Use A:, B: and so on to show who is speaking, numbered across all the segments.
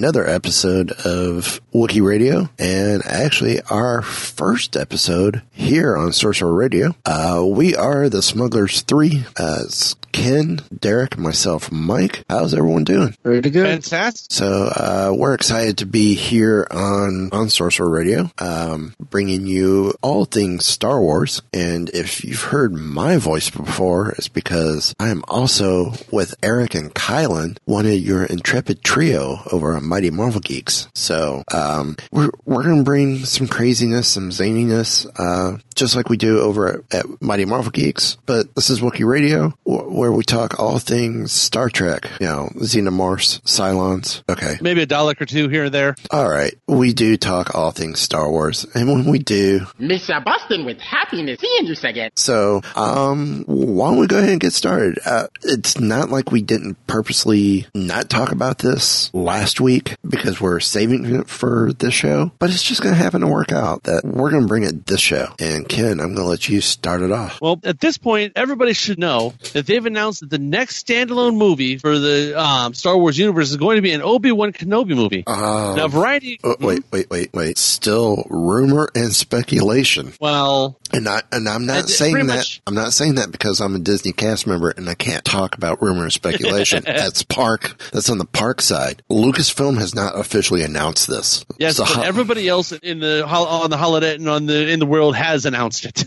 A: Another episode of Wookiee Radio, and actually our first episode here on Sorcerer Radio. Uh, we are the Smugglers Three. Uh, Ken, Derek, myself, Mike. How's everyone doing?
B: Pretty good.
C: Fantastic.
A: So uh, we're excited to be here on on Sorcerer Radio, um, bringing you all things Star Wars. And if you've heard my voice before, it's because I am also with Eric and Kylan, one of your intrepid trio over on Mighty Marvel Geeks. So um, we're we're gonna bring some craziness, some zaniness, uh, just like we do over at, at Mighty Marvel Geeks. But this is Wookiee Radio, wh- where we talk all things Star Trek. You know, Xenomorphs, Cylons. Okay.
C: Maybe a Dalek or two here and there.
A: All right, we do talk all things Star Wars, and when we do,
B: Mr. Boston with happiness seeing you again.
A: so um, why don't we go ahead and get started? Uh, it's not like we didn't purposely not talk about this last week because we're saving it for this show, but it's just going to happen to work out that we're going to bring it this show. And Ken, I'm going to let you start it off.
C: Well, at this point, everybody should know that they've announced that the next standalone movie for the um, Star Wars universe is going to be an Obi Wan Kenobi movie.
A: Um,
C: now, Variety.
A: oh, wait, wait, wait, wait. Still rumor and speculation.
C: Well,
A: And I and I'm not
C: Uh,
A: saying that
C: much-
A: I'm not saying that because I'm a Disney cast member and I can't talk about rumor and speculation. that's park. That's on the park side. Lucasfilm has not officially announced this.
C: Yes,
A: So
C: but everybody else in the on the holiday and on the in the world has announced it.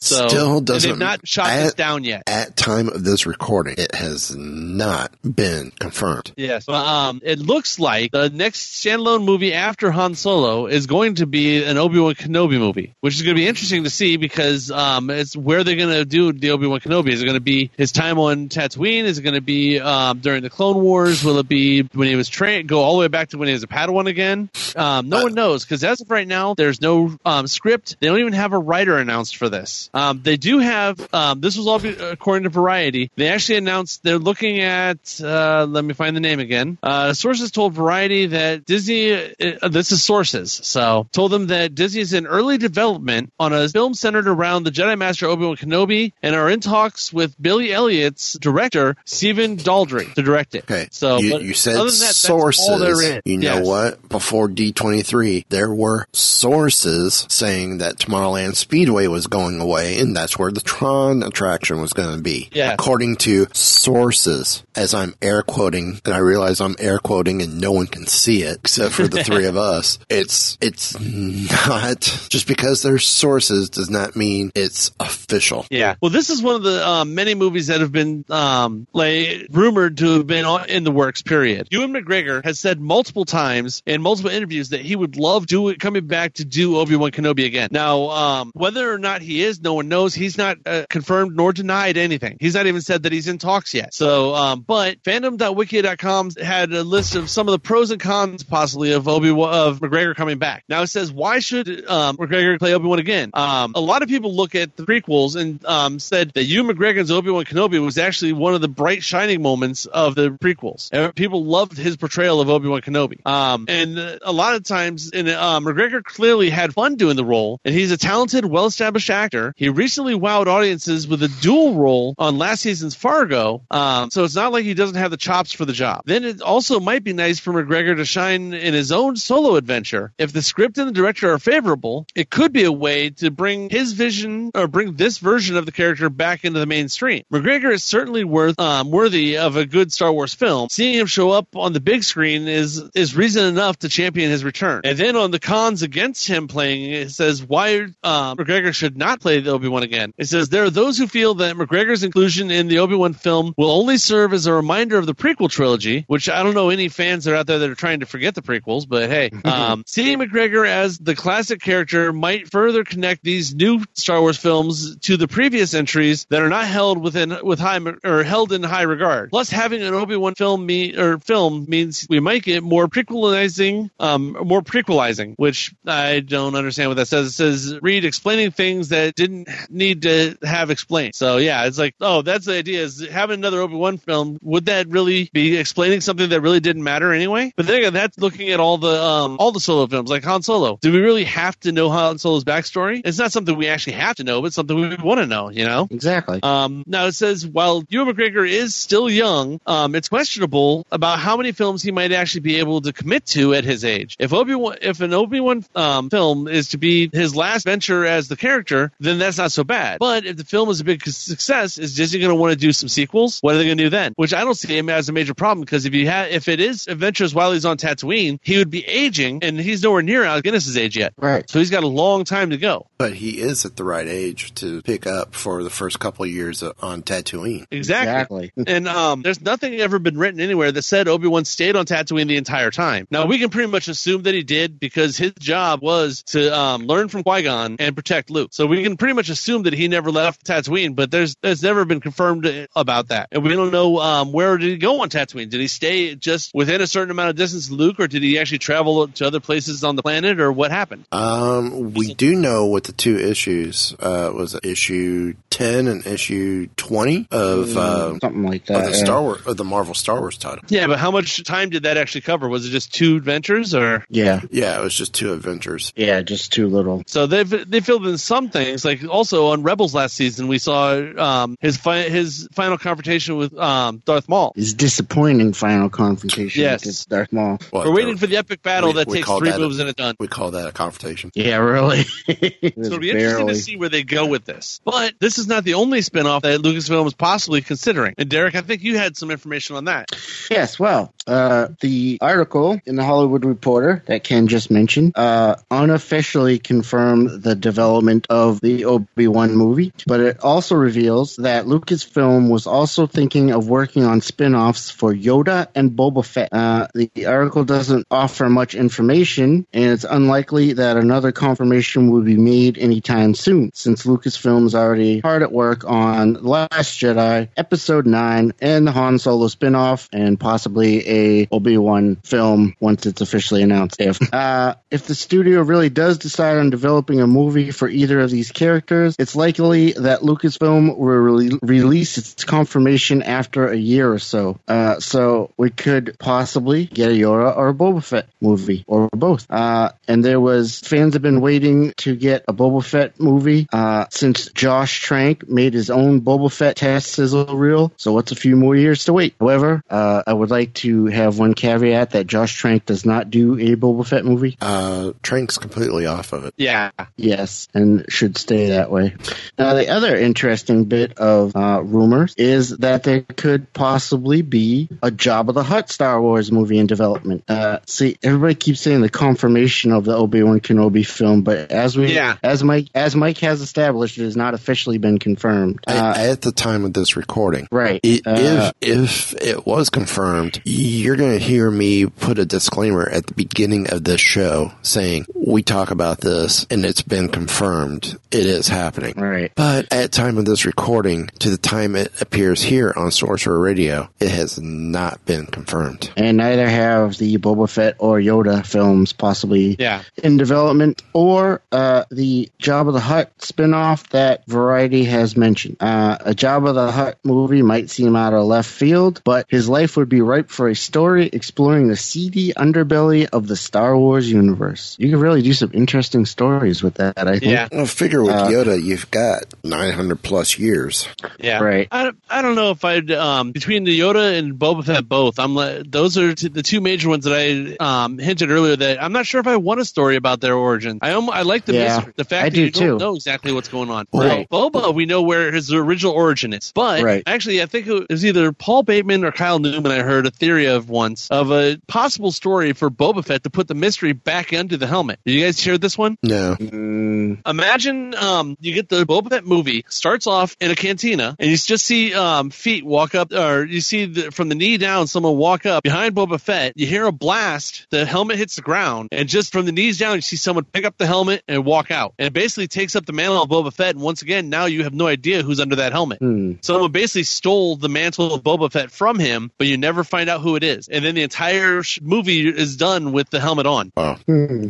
C: so
A: Still doesn't-
C: They've not shot
A: I-
C: this down yet.
A: at time of this recording, it has not been confirmed.
C: Yes. Well, um, it looks like the next standalone movie after Han Solo is going to be an Obi Wan Kenobi movie, which is going to be interesting to see because um, it's where they're going to do the Obi Wan Kenobi. Is it going to be his time on Tatooine? Is it going to be um, during the Clone Wars? Will it be when he was trained? Go all the way back to when he was a Padawan again? Um, no one knows because as of right now, there's no um, script. They don't even have a writer announced for this. Um, they do have. Um, this was all be, according to Variety. They actually announced they're looking at. Uh, let me find the name again. Uh, sources told Variety that Disney. Uh, this is sources. So told them that Disney is in early development on a film centered around the Jedi Master Obi Wan Kenobi, and are in talks with Billy Elliot's director Stephen Daldry to direct it.
A: Okay.
C: So
A: you, you said
C: other than that,
A: sources.
C: all there is.
A: You know
C: Yes.
A: what? Before D23, there were sources saying that Tomorrowland Speedway was going away and that's where the Tron attraction was going to be.
C: Yeah.
A: According to sources, as I'm air quoting, and I realize I'm air quoting and no one can see it except for the three of us. It's, it's not just because there's sources does not mean it's official.
C: Yeah. Well, this is one of the um, many movies that have been um, like rumored to have been in the works. Period. Ewan McGregor has said multiple times in multiple interviews that he would love do coming back to do Obi Wan Kenobi again. Now, um, whether or not he is, no one knows. He's not uh, confirmed nor denied anything. He's not even said that he's in talks yet. So, um, but fandom.wiki.com had a list of some of the pros and cons possibly of Obi of McGregor coming back. Now it says why should um, McGregor play Obi Wan again? Um, a lot of people look at the prequels and um, said that Ewan McGregor's Obi Wan Kenobi was actually one of the bright shining moments of the prequels. And people loved his portrayal of Obi Wan Kenobi. Um, and uh, a lot of times, in uh, McGregor clearly had fun doing the role, and he's a talented, well established actor. He recently wowed audiences with a dual role on last season's Fargo. Um, so it's not like he doesn't have the chops for the job. Then it also might be nice for McGregor to shine in his own solo adventure. If the script and the director are favorable, it could be a way to bring his vision or bring this version of the character back into the mainstream. McGregor is certainly worth um, worthy of a good Star Wars film. Seeing him show up on the big screen is is reason enough to champion his return. And then on the cons against him playing, it says why uh, McGregor should not play the Obi Wan again. It says there are those who feel that McGregor's inclusion in the Obi Wan film will only serve as a reminder of the prequel trilogy, which I don't know any fans that are out there that are trying to forget the prequels, but hey, um, seeing McGregor as the classic character might further connect these new Star Wars films to the previous entries that are not held within with high or held in high regard. Plus, having an Obi Wan film me or film means we might get more prequelizing, um, more prequelizing, which I don't understand what that says. It says Reed explaining things that didn't need to have explained. So yeah, it's like, oh, that's the idea is having another Obi Wan film. Would that really be explaining something that really didn't matter anyway? But then again, that's looking at all the um, all the solo films like Han Solo. Do we really have to know Han Solo's backstory? It's not something we actually have to know, but something we want to know. You know,
D: exactly.
C: Um, now it says while Ewan McGregor is still young, um, it's questionable about how many films he might actually be able to commit to at his age. If Obi Wan, if an Obi Wan um, film is to be his last venture as the character, then that's not so bad. But if the film is a big success, is Disney going to want to do some sequels? What are they going to do then? Which I don't see him as a major problem because if you have, if it is adventures while he's on Tatooine, he would be aging, and he's nowhere near Alec Guinness's age yet.
D: Right.
C: So he's got a long time to go.
A: But he is at the right age to pick up for the first couple of years on Tatooine.
C: Exactly. exactly. and um, there's nothing ever been written anywhere that said Obi Wan stayed on Tatooine the entire time. Now we can pretty much assume that he did because his job was to um, learn from Qui Gon and protect Luke. So we can pretty much assume that he never left Tatooine. But there's there's never been confirmed about that, and we don't know um, where did he go on Tatooine. Did he stay just within a certain amount of distance to Luke, or did he actually travel to other places on the planet, or what happened?
A: Um, we do know what the two issues uh, was issue ten and issue twenty of
D: Mm,
A: uh,
D: something like that.
A: of the
D: yeah.
A: Star Wars of the Marvel Star Wars title.
C: Yeah, but how much time did that actually cover? Was it just two adventures, or
D: Yeah,
A: Yeah, it was just two adventures.
D: yeah, just too little.
C: So they've they filled in some things. Like also on Rebels last season, we saw um, his fi- his final confrontation with um, Darth Maul.
D: His disappointing final confrontation
C: Yes.
D: with Darth Maul.
A: What,
C: We're waiting for the epic battle
A: we-
C: that
A: we
C: takes three
A: that a-
C: moves and it's done.
A: We call that a confrontation.
D: Yeah, really. It
C: So it'll be interesting to see where they go with this. But this is not the only spinoff that Lucasfilm is possibly considering. And Derek, I think you had some information on that.
D: Yes, well, uh, the article in the Hollywood Reporter that Ken just mentioned uh, unofficially confirmed the development of the Obi Wan movie, but it also reveals that Lucasfilm was also thinking of working on spin offs for Yoda and Boba Fett. Uh, the article doesn't offer much information, and it's unlikely that another confirmation will be made anytime soon, since Lucasfilm is already hard at work on Last Jedi, Episode 9, and the Han Solo spin-off, and possibly a Obi-Wan film once it's officially announced. If uh, if the studio really does decide on developing a movie for either of these characters, it's likely that Lucasfilm will re- release its confirmation after a year or so. Uh, so we could possibly get a Yoda or a Boba Fett movie, or both. Uh, and there was fans have been waiting to get a Boba Fett movie uh, since Josh Trank made his own Boba Fett test sizzle reel. So what's a few more years to wait? However, uh, I would like to have one caveat that Josh Trank does not do a Boba Fett movie.
A: Uh, Trank's completely off of it.
C: Yeah.
D: Yes, and should stay that way. Now, the other interesting bit of uh, rumors is that there could possibly be a Jabba the Hutt Star Wars movie in development. Uh, see, everybody keeps saying the confirmation of the Obi Wan Kenobi film, but as we,
C: Yeah.
D: as Mike, as Mike has established, it has not officially been confirmed. Uh,
A: at the time of this recording.
D: right.
A: I-
D: Uh,
A: if if it was confirmed, you're going to hear me put a disclaimer at the beginning of this show saying we talk about this and it's been confirmed. It is happening.
D: right.
A: But at time of this recording, to the time it appears here on Sorcerer Radio, it has not been confirmed.
D: And neither have the Boba Fett or Yoda films possibly
C: Yeah.
D: in development, or uh, the Jabba the Hutt spinoff that Variety Ray has mentioned. Uh, a Jabba the Hutt movie might seem out of left field, but his life would be ripe for a story exploring the seedy underbelly of the Star Wars universe. You could really do some interesting stories with that, I think.
C: Yeah.
A: Well, figure with
D: Uh,
A: Yoda, you've got 900 plus years.
C: Yeah,
D: Right.
C: I, don't- I don't know if I'd um, between the Yoda and Boba Fett both. I'm like those are t- the two major ones that I um, hinted earlier that I'm not sure if I want a story about their origin. I almo- I like the
D: Yeah,
C: mystery, the fact
D: I
C: that
D: do
C: you
D: too.
C: don't know exactly what's going on.
D: Right.
C: Well, Boba, we know where his original origin is, but
D: Right.
C: actually, I think it was either Paul Bateman or Kyle Newman. I heard a theory of once of a possible story for Boba Fett to put the mystery back into the helmet. Did you guys hear this one?
A: No.
D: Mm,
C: Imagine um, you get the Boba Fett movie starts off in a cantina, and you just see um, feet walk up, or you see the, from the knee down someone walk up behind Boba Fett. You hear a blast, the helmet hits the ground, and just from the knees down, you see someone pick up the helmet and walk out. And it basically takes up the mantle of Boba Fett. And once again, now you have no idea who's under that helmet.
D: hmm.
C: Someone basically stole the mantle of Boba Fett from him, but you never find out who it is. And then the entire sh- movie is done with the helmet on.
A: Wow.
D: Hmm.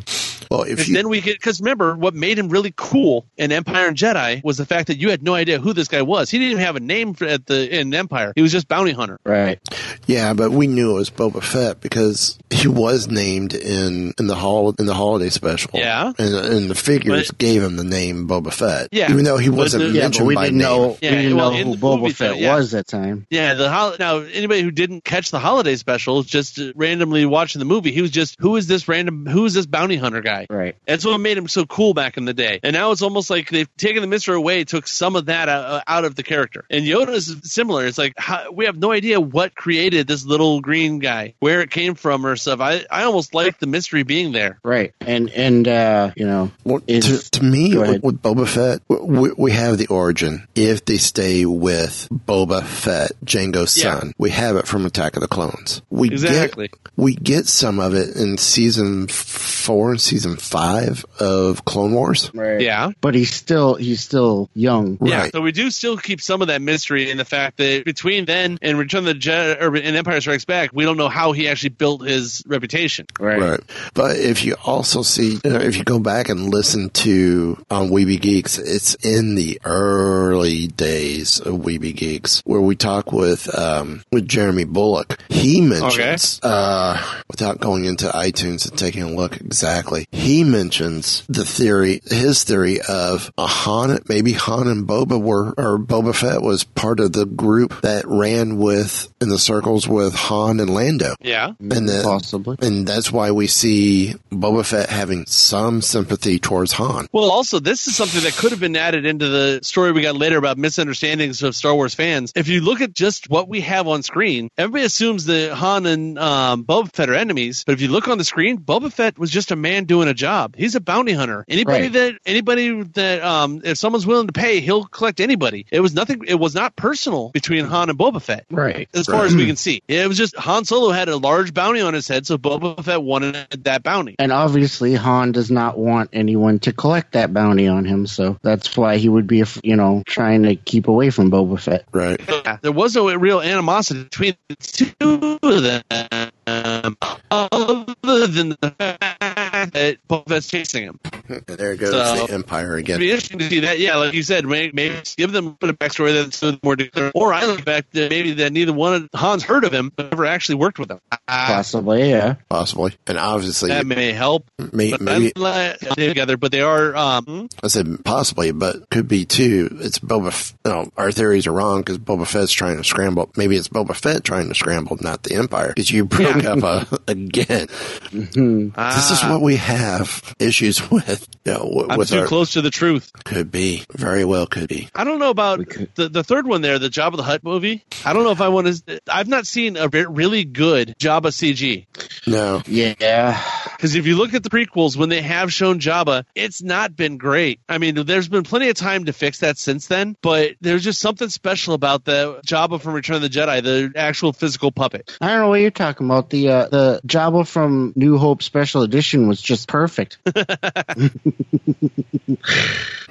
A: Well, if
C: Because
A: you
C: then we get because remember what made him really cool in Empire and Jedi was the fact that you had no idea who this guy was. He didn't even have a name for, at the in Empire. He was just bounty hunter.
D: Right.
A: Yeah, but we knew it was Boba Fett because he was named in in the hol- in the holiday special.
C: Yeah.
A: and, and the figures
C: But-
A: gave him the name Boba Fett.
C: Yeah.
A: even though he wasn't
C: the-
D: Yeah,
A: mentioned
D: but we
A: by
D: didn't
A: name.
D: know.
C: Yeah,
D: we didn't
C: well,
D: know
C: in
D: who
C: the
D: Boba
C: movie,
D: Fett
C: yeah.
D: was at that time.
C: Yeah, the hol- now anybody who didn't catch the holiday special, just randomly watching the movie, he was just who is this random who is this bounty hunter guy?
D: Right.
C: That's what made him so cool back in the day. And now it's almost like they've taken the mystery away, took some of that out, out of the character. And Yoda is similar. It's like how, we have no idea what created this little green guy, where it came from or stuff. I, I almost like the mystery being there.
D: Right. And and uh, you know,
A: Well,
D: is-
A: to, to me, with,
D: ahead.
A: with Boba Fett, we, we have the origin. If they stay with Boba Fett, Django's
C: Yeah.
A: son, we have it from Attack of the Clones. We
C: Exactly.
A: get we get some of it in season four and season five of Clone Wars.
D: right.
C: Yeah.
D: But he's still he's still young.
C: Yeah,
A: Right.
C: so we do still keep some of that mystery in the fact that between then and Return of the Jedi or in Empire Strikes Back, we don't know how he actually built his reputation.
A: Right. But if you also see, you know, if you go back and listen to um, on Weeby Geeks, it's in the early days of Weeby Geeks where we talk with, um, with Jeremy Bulloch. He mentions, uh, without going into iTunes and taking a look exactly, he mentions the theory, his theory of a Han, maybe Han and Boba were, or Boba Fett was part of the group that ran with, in the circles with Han and Lando.
C: Yeah.
A: And the,
D: Possibly.
A: and that's why we see Boba Fett having some sympathy towards Han.
C: Well, also, this is something that could have been added into the story we got later about misunderstandings of Star Wars fans. If you look at just what we have on screen, everybody assumes that Han and um, Boba Fett are enemies. But if you look on the screen, Boba Fett was just a man doing a job. He's a bounty hunter. Anybody
D: Right.
C: that anybody that um, if someone's willing to pay, he'll collect anybody. It was nothing. It was not personal between Han and Boba Fett.
D: Right.
C: As far as we can see, it was just Han Solo had a large bounty on his head, so Boba Fett wanted that bounty.
D: And obviously, Han does not want anyone to collect that bounty on him, so that's why he would be, you know, trying to keep away from Boba Fett.
A: Right.
C: Yeah, there was no real animosity between the two of them, other than the fact that Boba Fett's chasing him.
A: And there goes
C: So-
A: the Empire
C: It'd be interesting to see that. Yeah, like you said, maybe, maybe give them a backstory that's a more declare. Or I like the fact that maybe that neither one of Hans heard of him, but never actually worked with him. Ah,
D: Possibly, yeah.
A: Possibly. And obviously,
C: that may help.
A: may,
C: But
A: maybe,
C: I'm they're together, but they are. Um,
A: I said possibly, but could be too. It's Boba, F- no, our theories are wrong because Boba Fett's trying to scramble. Maybe it's Boba Fett trying to scramble, not the Empire. Because you broke up uh, again. This is
C: ah,
A: what we have issues with. You know, w-
C: I'm
A: with
C: too
A: our,
C: close to the truth.
A: could be. Very well could be.
C: I don't know about the, the third one there, the Jabba the Hut movie. I don't know if I want to. I've not seen a re- really good Jabba CG.
A: No.
D: Yeah.
C: Because if you look at the prequels, when they have shown Jabba, it's not been great. I mean, there's been plenty of time to fix that since then, but there's just something special about the Jabba from Return of the Jedi, the actual physical puppet.
D: I don't know what you're talking about. The uh, the Jabba from New Hope Special Edition was just perfect.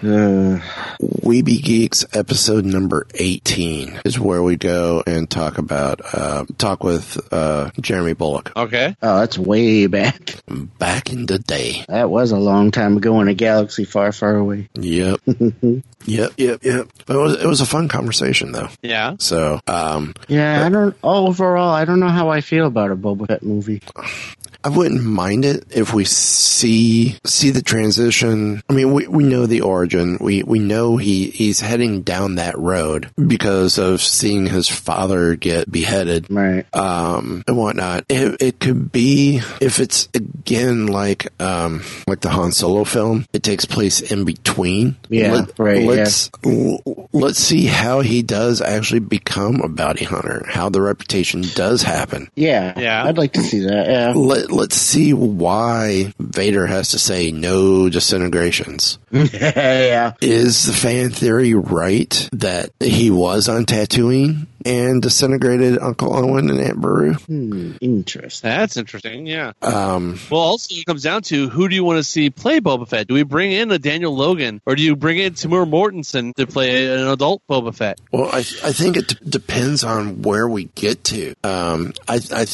D: Uh,
A: Weeby Geeks episode number 18 is where we go and talk about, uh, talk with, uh, Jeremy Bulloch
C: Okay.
D: oh, that's way back.
A: back in the day.
D: That was a long time ago in a galaxy far, far away.
A: Yep. yep, yep, yep. But it was, it was a fun conversation though.
C: Yeah.
A: So, um,
D: Yeah, I don't. Overall, I don't know how I feel about a Boba Fett movie.
A: I wouldn't mind it if we see see the transition. I mean, we, we know the origin. We we know he he's heading down that road because of seeing his father get beheaded.
D: Right.
A: Um, and whatnot. It, it could be if it's again like um like the Han Solo film. It takes place in between.
D: Yeah, right,
A: Let's l- let's see how he does actually become a bounty hunter. How the reputation does happen
D: Yeah.
C: Yeah.
D: I'd like to see that. Yeah.
A: let, let's see why Vader has to say no disintegrations.
D: yeah.
A: Is the fan theory right that he was on Tatooine and disintegrated Uncle Owen and Aunt Beru?
D: Hmm. Interesting.
C: That's interesting. Yeah.
A: Um,
C: Well, also it comes down to who do you want to see play Boba Fett? Do we bring in a Daniel Logan or do you bring in Temuera Morrison to play an adult Boba Fett?
A: well, I, I think it d- depends on where we get to. Um, I, I,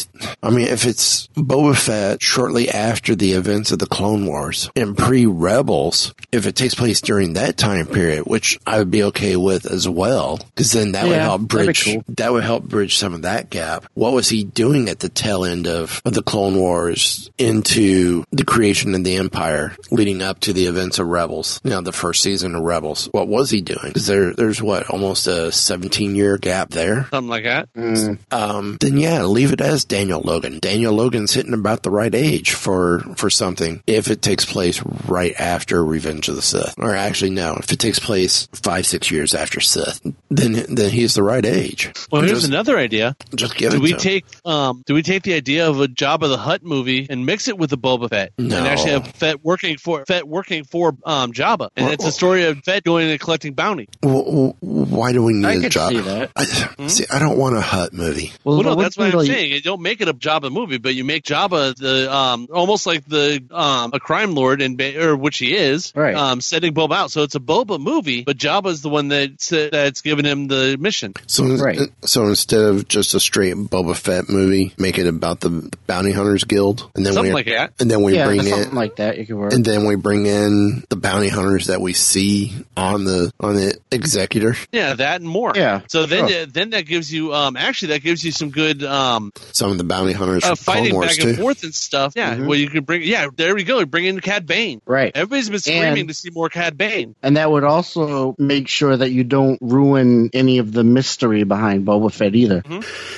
A: I mean, if it's Boba Fett shortly after the events of the Clone Wars and pre-Rebels, if it takes place during that time period, which I would be okay with as well, because then that would
D: Yeah,
A: help
D: that'd be
A: bridge
D: cool.
A: that would help bridge some of that gap. What was he doing at the tail end of, of the Clone Wars into the creation of the Empire, leading up to the events of Rebels? You know, the first season of Rebels. What was he doing? Is there there's what almost a 17 year gap there?
C: Something like that.
D: Mm.
A: Um, then yeah, leave it as Daniel Logan. Daniel Logan's hitting about the right age for for something. If it takes place right after Revenge of the Sith, or actually no, if it takes place five six years after Sith, then then he's the right age.
C: Well, here's
A: just,
C: another idea.
A: just give
C: Do
A: it
C: we
A: to him.
C: take um do we take the idea of a Jabba the Hutt movie and mix it with the Boba Fett
A: No.
C: and actually have Fett working for Fett working for um Jabba and it's a story of Fett going and collecting bounty.
A: Well, well, why do we need
D: I
A: a
D: could
A: job?
D: see that.
A: I, See, I don't want a Hut movie.
C: Well, no, that's
D: would
C: what I'm
D: like-
C: saying. You don't make it a Jabba movie, but you make Jabba the um almost like the um a crime lord and or which he is,
D: Right.
C: Um, setting Boba out. So it's a Boba movie, but Jabba's the one that's that's giving him the mission.
A: So,
D: Right.
A: so instead of just a straight Boba Fett movie, make it about the Bounty Hunters Guild, and then
C: Something
A: we
C: like that.
A: and then we
D: yeah,
A: bring
D: something
A: in
D: like that. You could work.
A: and then we bring in the bounty hunters that we see on the on the executor.
C: Yeah, that and more.
D: Yeah,
C: So then,
D: sure.
C: uh, then that gives you, um, actually, that gives you some good, um,
A: Some of the bounty hunters
C: uh,
A: from Clone
C: fighting
A: Wars
C: back and
A: too.
C: forth and stuff. Yeah,
D: Mhm.
C: well, you could bring, yeah, there we go. Bring in Cad Bane.
D: right.
C: Everybody's been screaming
D: And-
C: to see more Cad Bane.
D: And that would also make sure that you don't ruin any of the mystery behind Boba Fett either.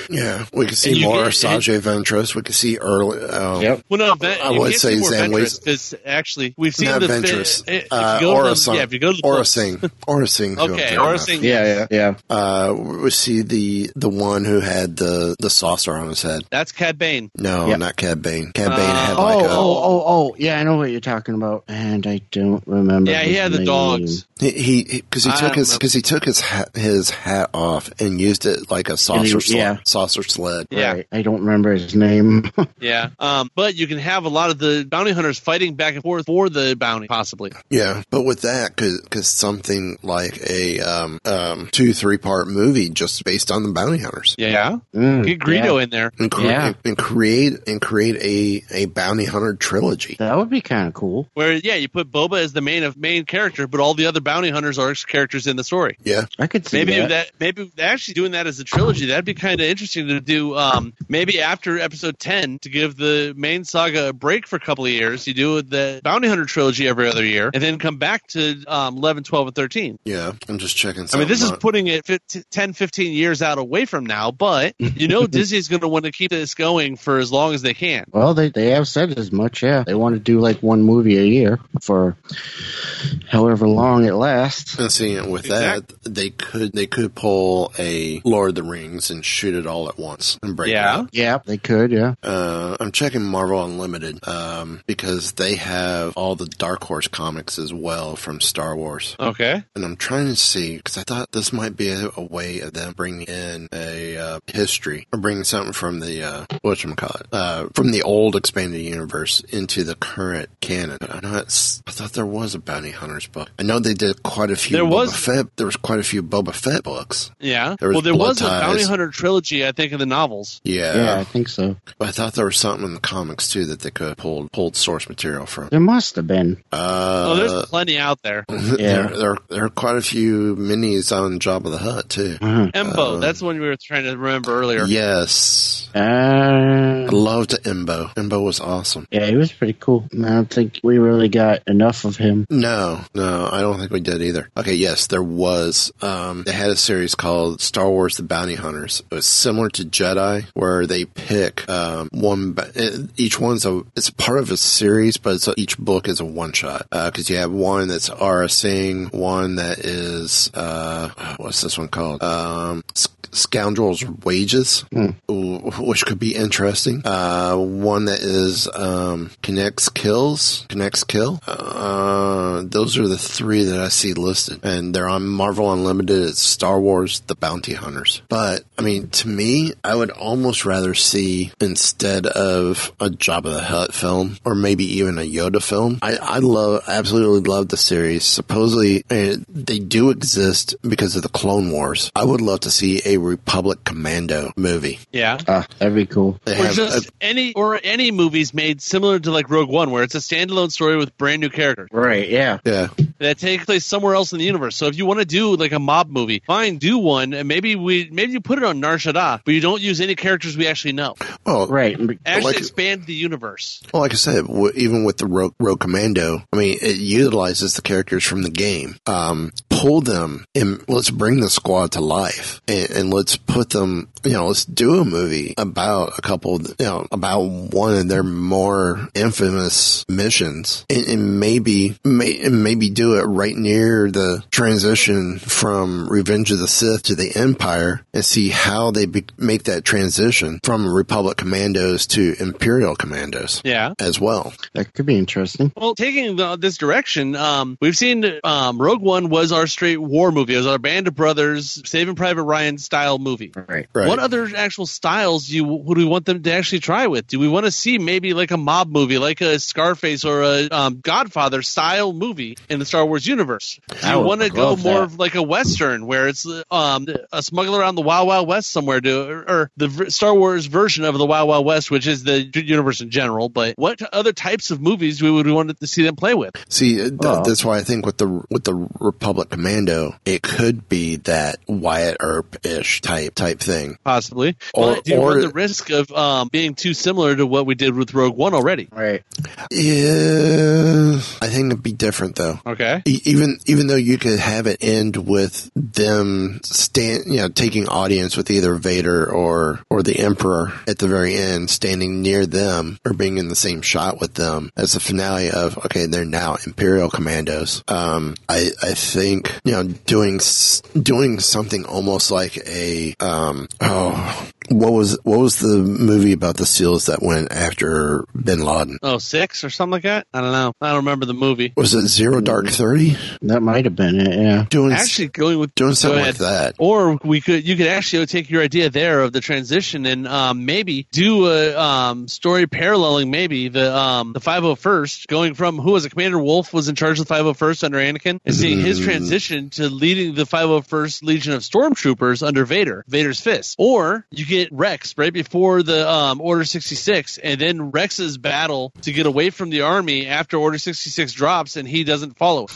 A: Yeah, we could see more
C: get-
A: Sajay Ventress. We could see early. Uh,
D: Yep.
C: Well, no, Ven-
A: I would say
C: see more
A: Zen Ways-
C: because actually we've seen
A: Not
C: the
A: Ventress.
C: If
A: Uh,
C: you go to
A: Aura
C: the-
A: Singh.
C: Yeah, if you go to the
A: Aura
C: books.
A: Singh. Aurra Sing.
C: Okay,
A: thinking
C: Aura
A: of.
C: Singh.
D: Yeah, yeah, yeah.
A: Uh, we see the the one who had the the saucer on his head.
C: That's Cad Bane.
A: No,
D: Yep.
A: not Cad Bane. Cad
C: Uh,
A: Bane had
D: Oh,
A: a.
D: oh, oh, oh, yeah, I know what you're talking about, and I don't remember.
C: Yeah, he
D: his
C: had the dogs.
A: He he because he,
C: I
A: took his because he took his hat, his hat off and used it like a saucer sled,
D: yeah.
A: saucer sled.
C: Yeah.
D: Right. I don't remember his name.
C: Yeah. Um, but you can have a lot of the bounty hunters fighting back and forth for the bounty, possibly.
A: Yeah, but with that, because something like a um, um, two three part movie just based on the bounty hunters,
C: Yeah.
D: Mm,
C: Get Greedo in there.
A: and, cre-
D: Yeah.
A: and create and create a a bounty hunter trilogy.
D: That would be kind of cool.
C: Where yeah, you put Boba as the main of main character, but all the other bounty hunters are characters in the story.
A: Yeah,
D: I could see
C: Maybe
D: that.
C: that. maybe actually doing that as a trilogy that'd be kind of interesting to do. Um, maybe after episode ten to give the main saga a break for a couple of years. You do the bounty hunter trilogy every other year, and then come back to um, 11, 12, and thirteen.
A: yeah. I'm just checking.
C: I mean, this is putting it 15, 10, 15 years out away from now, but you know Disney's going to want to keep this going for as long as they can.
D: Well, they they have said as much. Yeah, they want to do like one movie a year for however long it lasts.
A: And seeing it with that, they could could they could pull a Lord of the Rings and shoot it all at once and break it
C: Yeah.
A: up.
D: Yeah, they could. Yeah.
A: Uh, I'm checking Marvel Unlimited um, because they have all the Dark Horse comics as well from Star Wars,
C: Okay.
A: and I'm trying to see because I thought this might be a, a way of them bringing in a uh, history or bringing something from the uh, what call it uh, from the old expanded universe into the current canon. I know it's, I thought there was a bounty hunters book. I know they did quite a few.
C: There
A: Boba
C: was-
A: Fett. There was quite a few Boba Fett books.
C: Yeah.
A: There
C: well, there
A: Blood
C: was a Bounty Hunter trilogy, I think, in the novels.
A: Yeah.
D: Yeah, I think so.
A: But I thought there was something in the comics too that they could have pulled pulled source material from.
D: There must have been.
A: Uh,
C: oh, there's plenty out there.
A: yeah, there, there, there are quite a few minis on Jabba the Hut too.
D: Uh-huh.
C: Embo, that's the one we were trying to remember earlier.
A: Yes, I
D: Uh,
A: loved Embo. Embo was awesome.
D: yeah, he was pretty cool. I don't think we really got enough of him.
A: No, no, I don't think we did either. Okay, yes, there was. Um, they had a series called Star Wars: The Bounty Hunters. It was similar to Jedi, where they pick um, one. ba- eh, Each one's a. It's part of a series, but it's a, each book is a one shot. Because you have one that's Aurra Sing, one that is uh, what's this one called? Um, S- Scoundrels' Wages, ooh, which could be interesting. Uh, one that is um, Connects Kills, Kenix Kil. Uh, those are the three that I see listed, and they're on Marvel Unlimited. It's Star Wars: The Bounty Hunters. But I mean, to me, I would almost rather see instead of a Jabba the Hutt film or maybe even a Yoda film. I, I love, absolutely love the series. Supposedly, uh, they do exist because of the Clone Wars. I would love to see a Republic Commando movie.
C: Yeah.
D: Ah, that'd be cool.
A: They
C: Or
A: have
C: just
A: a-
C: any or any movies made similar to like Rogue One, where it's a standalone story with brand new characters
D: Right, yeah.
A: yeah,
C: that take place somewhere else in the universe. So if you want to do like a mob movie, fine, do one, and maybe we maybe you put it on Nar Shaddaa, but you don't use any characters we actually know.
A: well,
D: Right.
C: Actually
A: like-
C: expand the universe.
A: Well, like I said, w- even with the Rogue, Rogue Commando, I mean, it utilizes the characters from the game. Um, pull them and let's bring the squad to life and, and let's put them, you know, let's do a movie about a couple, of, you know, about one of their more infamous missions and, and maybe, may, and maybe do it right near the transition from Revenge of the Sith to the Empire and see how they be- make that transition from Republic Commandos to Imperial Commandos
C: Yeah.
A: as well.
D: That could be interesting.
C: Well, taking the, this direction, um, we've seen um, Rogue One was our straight war movie. It was our Band of Brothers, Saving Private Ryan style movie.
D: Right.
A: Right.
C: What other actual styles do you would we want them to actually try with? Do we want to see maybe like a mob movie, like a Scarface or a um, Godfather style movie in the Star Wars universe? Do
D: I
C: you want to go more
D: that.
C: of like a western where it's um, a smuggler around the Wild Wild West somewhere, to or, or the v- Star Wars version of the Wild Wild West, which is the universe in general? But what other types of movies we would we want to see them play with?
A: See, th-
D: Oh.
A: that's why I think with the with the Republic Commando, it could be that Wyatt Earp ish type type thing.
C: Possibly,
A: Or-
C: but do you
A: or-
C: run the risk of um, being too similar to what we did with Rogue One already?
D: Right.
A: Yeah, I think it'd be different though.
C: Okay.
A: E- Even even though you could have it end with them stand, you know, taking audience with either Vader or or the Emperor at the very end, standing near them or being in the same shot with them as the finale of okay, they're now Imperial Commandos. Um, I I think you know doing doing something almost like a um oh what was what was the movie about the SEALs that went after Bin Laden?
C: Oh, six or something like that. I don't know. I don't remember the movie.
A: Was it Zero Dark Thirty?
D: That might have been it, yeah.
A: Doing
C: Actually, going with
A: doing
C: go
A: something
C: ahead.
A: like that.
C: Or we could, you could actually take your idea there of the transition and um, maybe do a um, story paralleling maybe the um, the 501st, going from who was a Commander Wolffe was in charge of the 501st under Anakin, and seeing his transition to leading the 501st Legion of Stormtroopers under Vader, Vader's fist. Or you get Rex right before the um, Order 66, and then Rex's battle to get away from the army after Order 66 drops, and he doesn't follow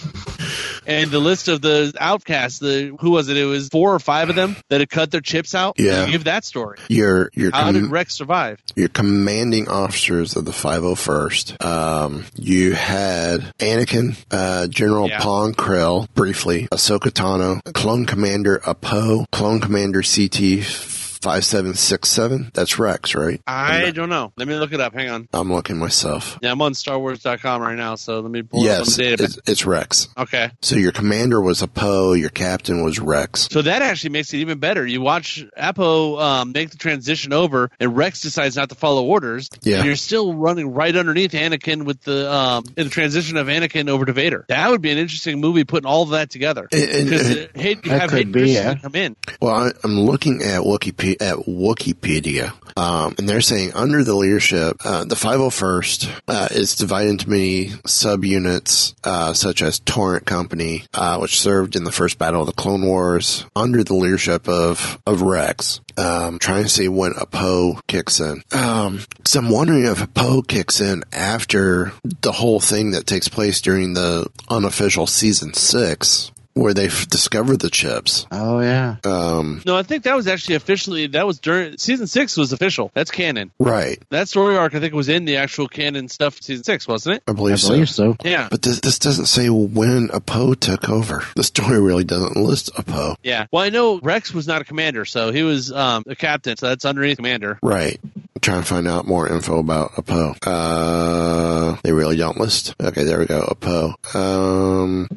C: and the list of the outcasts, the who was it? It was four or five of them that had cut their chips out.
A: Yeah.
C: You give that story.
A: Your your
C: How
A: com-
C: did Rex survive?
A: your commanding officers of the 501st. Um, you had Anakin, uh, General
C: Yeah.
A: Pong Krell, briefly, Ahsoka Tano, Clone Commander Appo, Clone Commander CT. 5767. That's Rex, right?
C: I don't know. Let me look it up. Hang on.
A: I'm looking myself.
C: Yeah, I'm on StarWars.com right now, so let me pull
A: Yes,
C: up on the database.
A: it's, it's Rex.
C: Okay.
A: So your commander was Appo, your captain was Rex.
C: So that actually makes it even better. You watch Appo um, make the transition over, and Rex decides not to follow orders.
A: Yeah.
C: And you're still running right underneath Anakin with the um, in the transition of Anakin over to Vader. That would be an interesting movie, putting all of that together.
A: And- and-
C: Because
A: and-
C: uh, Hayden- you have Hayden
D: be, yeah.
C: come in.
A: Well, I, I'm looking at Wikipedia, at Wikipedia, um, and they're saying under the leadership, uh, the 501st uh, is divided into many subunits, uh, such as Torrent Company, uh, which served in the first battle of the Clone Wars under the leadership of of Rex. Um, trying to see when Appo kicks in. Um, so I'm wondering if Poe kicks in after the whole thing that takes place during the unofficial season six. Where they've discovered the chips.
D: Oh yeah.
A: Um,
C: No, I think that was actually officially that was during season six was official. That's canon.
A: right.
C: That story arc I think was in the actual canon stuff season six, wasn't it?
A: I believe,
D: I believe
A: so.
D: so.
C: Yeah.
A: But this, this doesn't say when Appo took over. The story really doesn't list a Poe.
C: Yeah. Well, I know Rex was not a commander, so he was um, a captain, so that's underneath commander.
A: Right. I'm trying to find out more info about Appo. Uh, they really don't list. Okay, there we go. Appo. Um,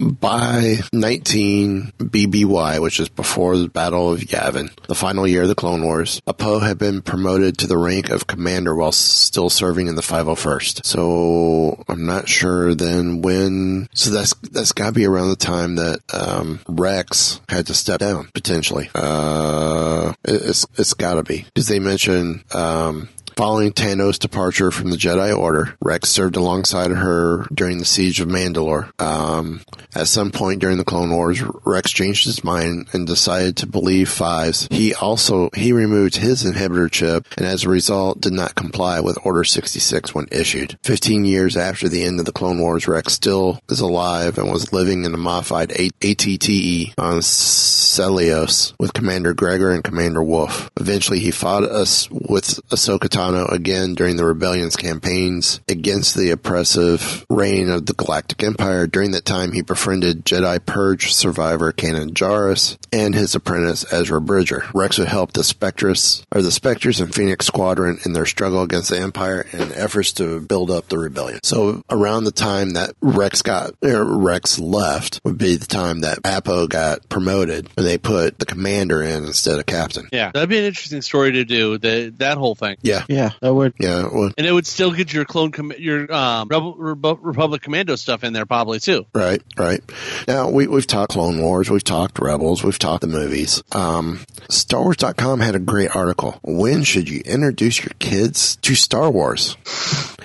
A: by 19 BBY, which is before the Battle of Yavin, the final year of the Clone Wars, Appo had been promoted to the rank of commander while still serving in the 501st. So I'm not sure then when. So that's that's got to be around the time that um, Rex had to step down potentially. Uh, it- it's it's got to be because they mention. Um, Following Tano's departure from the Jedi Order, Rex served alongside her during the siege of Mandalore. Um, at some point during the Clone Wars, Rex changed his mind and decided to believe Fives. He also he removed his inhibitor chip, and as a result, did not comply with Order 66 when issued. Fifteen years after the end of the Clone Wars, Rex still is alive and was living in a modified A- ATTE on Seelos with Commander Gregor and Commander Wolffe. Eventually, he fought us with Ahsoka Again during the Rebellion's campaigns against the oppressive reign of the Galactic Empire. During that time, he befriended Jedi Purge survivor Kanan Jarrus and his apprentice Ezra Bridger. Rex would help the Spectres, or the Spectres and Phoenix Squadron in their struggle against the Empire and efforts to build up the rebellion. So around the time that Rex got, Rex left would be the time that Appo got promoted and they put the commander in instead of captain.
C: Yeah, that'd be an interesting story to do. The that whole thing,
A: Yeah.
D: Yeah, that would.
A: Yeah. it would.
C: and it would still get your clone, com- your um, Rebel, Rebu- Republic Commando stuff in there probably too.
A: Right, right. Now we we've talked Clone Wars, we've talked Rebels, we've talked the movies. Um, StarWars.com had a great article. When should you introduce your kids to Star Wars?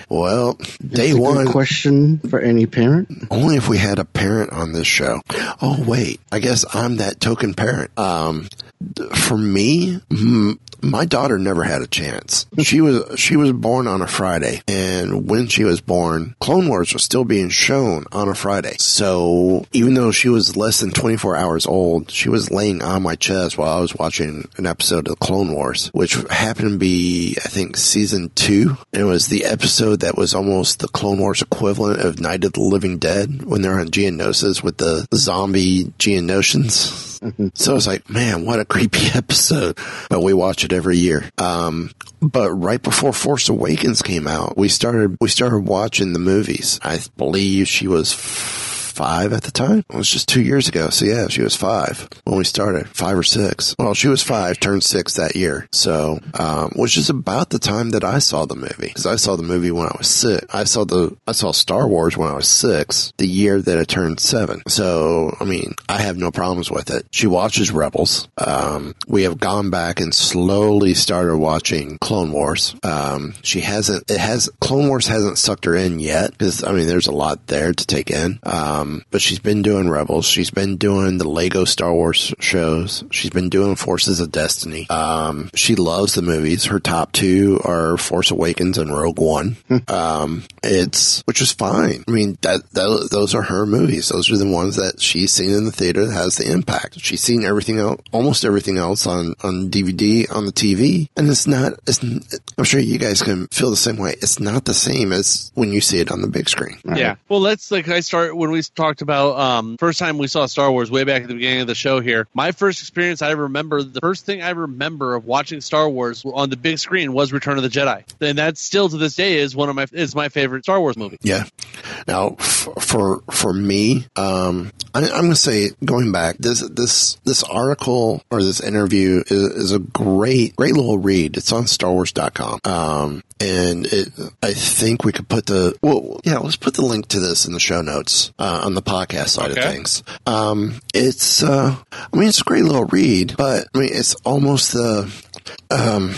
A: Well, day
D: It's a good
A: one,
D: question for any parent.
A: only if we had a parent on this show. Oh wait, I guess I'm that token parent. Um, th- for me, my daughter never had a chance. She was she was born on a Friday, and when she was born, Clone Wars was still being shown on a Friday. So even though she was less than 24 hours old, she was laying on my chest while I was watching an episode of Clone Wars, which happened to be I think season two. It was the episode that was almost the Clone Wars equivalent of Night of the Living Dead when they're on Geonosis with the zombie Geonosians. So I was like, man, what a creepy episode. But we watch it every year. Um, but right before Force Awakens came out, we started, we started watching the movies. I believe she was five at the time. It was just two years ago. So yeah, she was five when we started, five or six. Well, she was five, turned six that year. So, um, which is about the time that I saw the movie because I saw the movie when I was six. I saw the, I saw Star Wars when I was six, the year that I turned seven. So, I mean, I have no problems with it. She watches Rebels. Um, we have gone back and slowly started watching Clone Wars. Um, she hasn't, it has, Clone Wars hasn't sucked her in yet because, I mean, there's a lot there to take in. Um, but she's been doing Rebels. She's been doing the Lego Star Wars shows. She's been doing Forces of Destiny. Um, she loves the movies. Her top two are Force Awakens and Rogue One. um, it's, which is fine. I mean, that, that, those are her movies. Those are the ones that she's seen in the theater that has the impact. She's seen everything else, almost everything else on, on DVD, on the TV. And it's not, it's, I'm sure you guys can feel the same way. It's not the same as when you see it on the big screen.
C: Yeah. Well, let's like I start when we talked about um, first time we saw Star Wars way back at the beginning of the show here. My first experience, I remember the first thing I remember of watching Star Wars on the big screen was Return of the Jedi, and that still to this day is one of my is my favorite Star Wars movie.
A: Yeah. Now, for for me, um, I, I'm going to say going back this this this article or this interview is, is a great great little read. It's on StarWars.com, um, and it I think we could put the well, yeah, let's put the link to this in the show notes uh, on the podcast side of things. Um, it's uh, I mean, it's a great little read, but I mean, it's almost the um,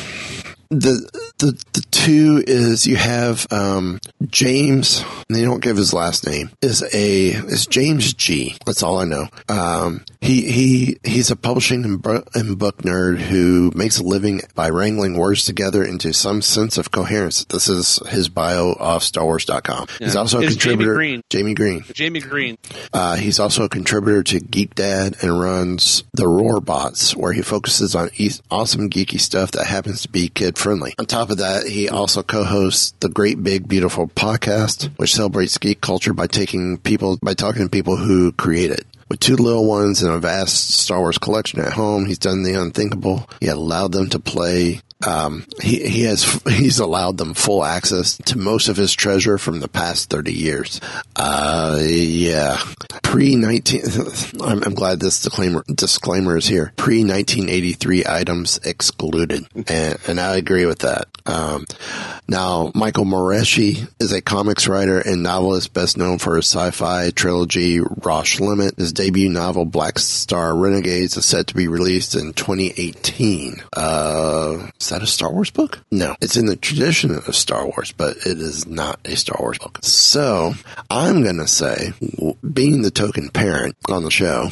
A: the the the two is you have um, James. And they don't give his last name. Is a is James G. That's all I know. Um, he he he's a publishing and, book nerd who makes a living by wrangling words together into some sense of coherence. This is his bio off StarWars.com. He's also a
C: It's Jamie
A: contributor.
C: Green.
A: Jamie Green.
C: Jamie Green.
A: Uh, he's also a contributor to Geek Dad and runs the Roarbots, where he focuses on e- awesome geeky stuff that happens to be kid friendly. On top of that, he also co-hosts the Great Big Beautiful podcast, which celebrates geek culture by taking people by talking to people who create it. With two little ones and a vast Star Wars collection at home, he's done the unthinkable. He allowed them to play um, he, he has, he's allowed them full access to most of his treasure from the past 30 years. Uh, yeah. Pre 19, I'm, I'm glad this disclaimer, disclaimer is here. Pre 1983 items excluded. And, and I agree with that. Um, now, Michael Moreci is a comics writer and novelist best known for his sci-fi trilogy Roche Limit. His debut novel Black Star Renegades is set to be released in 2018. Uh, that a Star Wars book? No, it's in the tradition of Star Wars, but it is not a Star Wars book. So I'm gonna say, being the token parent on the show,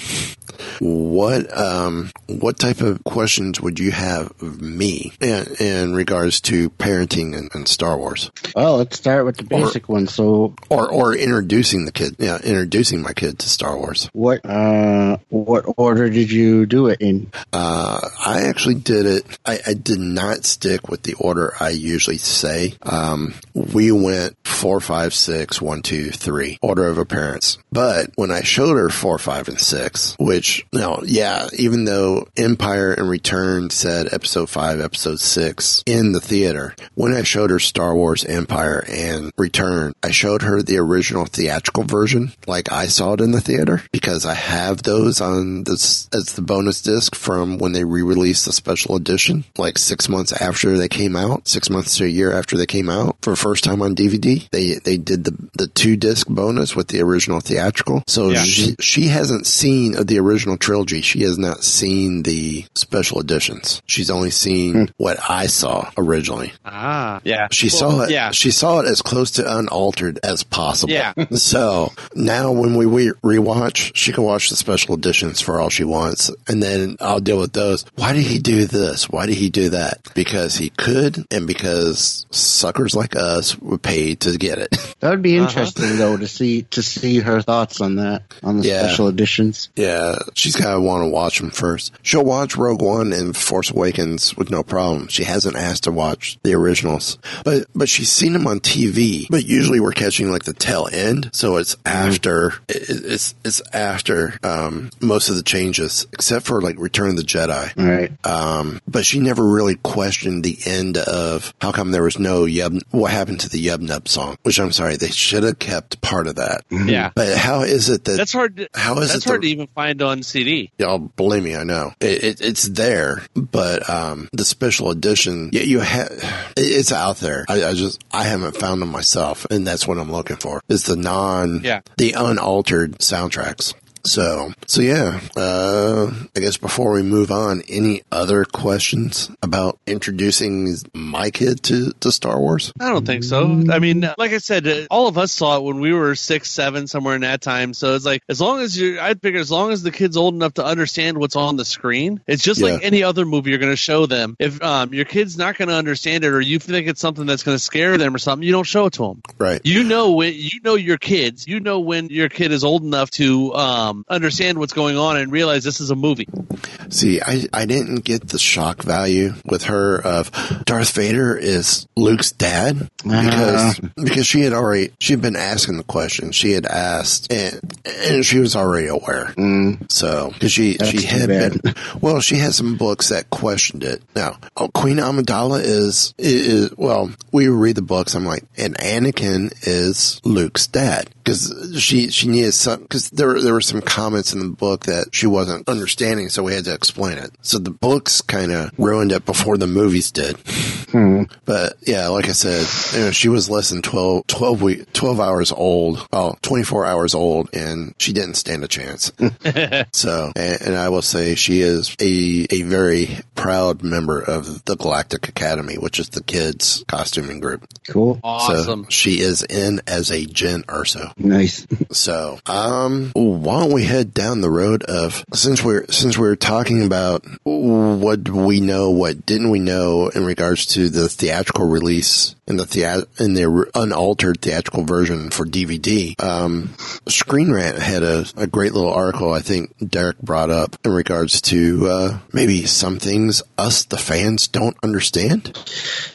A: what um what type of questions would you have of me in, in regards to parenting and, and Star Wars,
D: Well, let's start with the basic one. So,
A: or or introducing the kid? Yeah, introducing my kid to Star Wars.
D: what uh, what order did you do it in?
A: Uh, I actually did it. I, I did not stick with the order I usually say. Um, we went four, five, six, one, two, three, order of appearance. But when I showed her four, five, and six, which, you know, yeah, even though Empire and Return said episode five, episode six in the theater, when I showed her Star Wars Empire and Return, I showed her the original theatrical version, like I saw it in the theater, because I have those on this as the bonus disc from when they re-released the special edition, like six months after they came out, six months to a year after they came out for the first time on DVD. They they did the the two disc bonus with the original theatrical. So
C: Yeah.
A: she, she hasn't seen the original trilogy. She has not seen the special editions. She's only seen what I saw originally.
C: Ah, yeah.
A: She
C: Well,
A: saw it.
C: Yeah.
A: She saw it as close to unaltered as possible.
C: Yeah.
A: so now when we re- rewatch, she can watch the special editions for all she wants, and then I'll deal with those. Why did he do this? Why did he do that? Because he could, and because suckers like us were paid to get it.
D: That would be
C: Uh-huh.
D: interesting though to see to see her thoughts on that on the
A: Yeah.
D: special editions.
A: Yeah, she's gotta want to watch them first. She'll watch Rogue One and Force Awakens with no problem. She hasn't asked to watch the originals, but but she's seen them on TV. But usually we're catching like the tail end, so it's after it, it's it's after um, most of the changes, except for like Return of the Jedi.
D: All right.
A: Um, but she never really questioned the end of how come there was no Yub. What happened to the Yub Nub song? Which I'm sorry, they should have kept part of that.
C: Yeah.
A: But how is it that
C: That's hard. To,
A: How is
C: that's
A: it
C: hard
A: the-
C: to even find on CD.
A: Y'all believe me, I know it, it, it's there, but um, the special edition, yeah, you have it's out there. I, I just I haven't found them myself, and that's what I'm looking for. Is the non,
C: Yeah.
A: the unaltered soundtracks. So, so yeah, uh, I guess before we move on, any other questions about introducing my kid to, to Star Wars?
C: I don't think so. I mean, like I said, uh, all of us saw it when we were six, seven, somewhere in that time. So it's like, as long as you, I'd figure, as long as the kid's old enough to understand what's on the screen, it's just like any other movie you're going to show them. If um, your kid's not going to understand it, or you think it's something that's going to scare them or something, you don't show it to them.
A: Right.
C: You know when you know your kids. You know when your kid is old enough to um um, understand what's going on and realize this is a movie.
A: See, I, I didn't get the shock value with her of Darth Vader is Luke's dad because because she had already she had been asking the question. She had asked and and she was already aware. So because she
D: That's
A: she had
D: bad.
A: been well, she had some books that questioned it. Now, oh, Queen Amidala is is well, we read the books. I'm like, and Anakin is Luke's dad because she she needed some because there there were some comments in the book that she wasn't understanding, so we had to explain it. So the books kind of ruined it before the movies did. But yeah, like I said, you know, she was less than 12, 12 week, 12 hours old. Oh, 24 hours old and she didn't stand a chance. so, and, and I will say she is a, a very proud member of the Galactic Academy, which is the kids costuming group.
D: Cool.
C: Awesome.
A: So she is in as a Jyn Erso.
D: Nice.
A: So, um, why don't we head down the road of since we're since we're talking about what we know, what didn't we know in regards to the theatrical release and the thea- in the unaltered theatrical version for DVD. Um, Screen Rant had a, a great little article I think Derek brought up in regards to uh, maybe some things us the fans don't understand.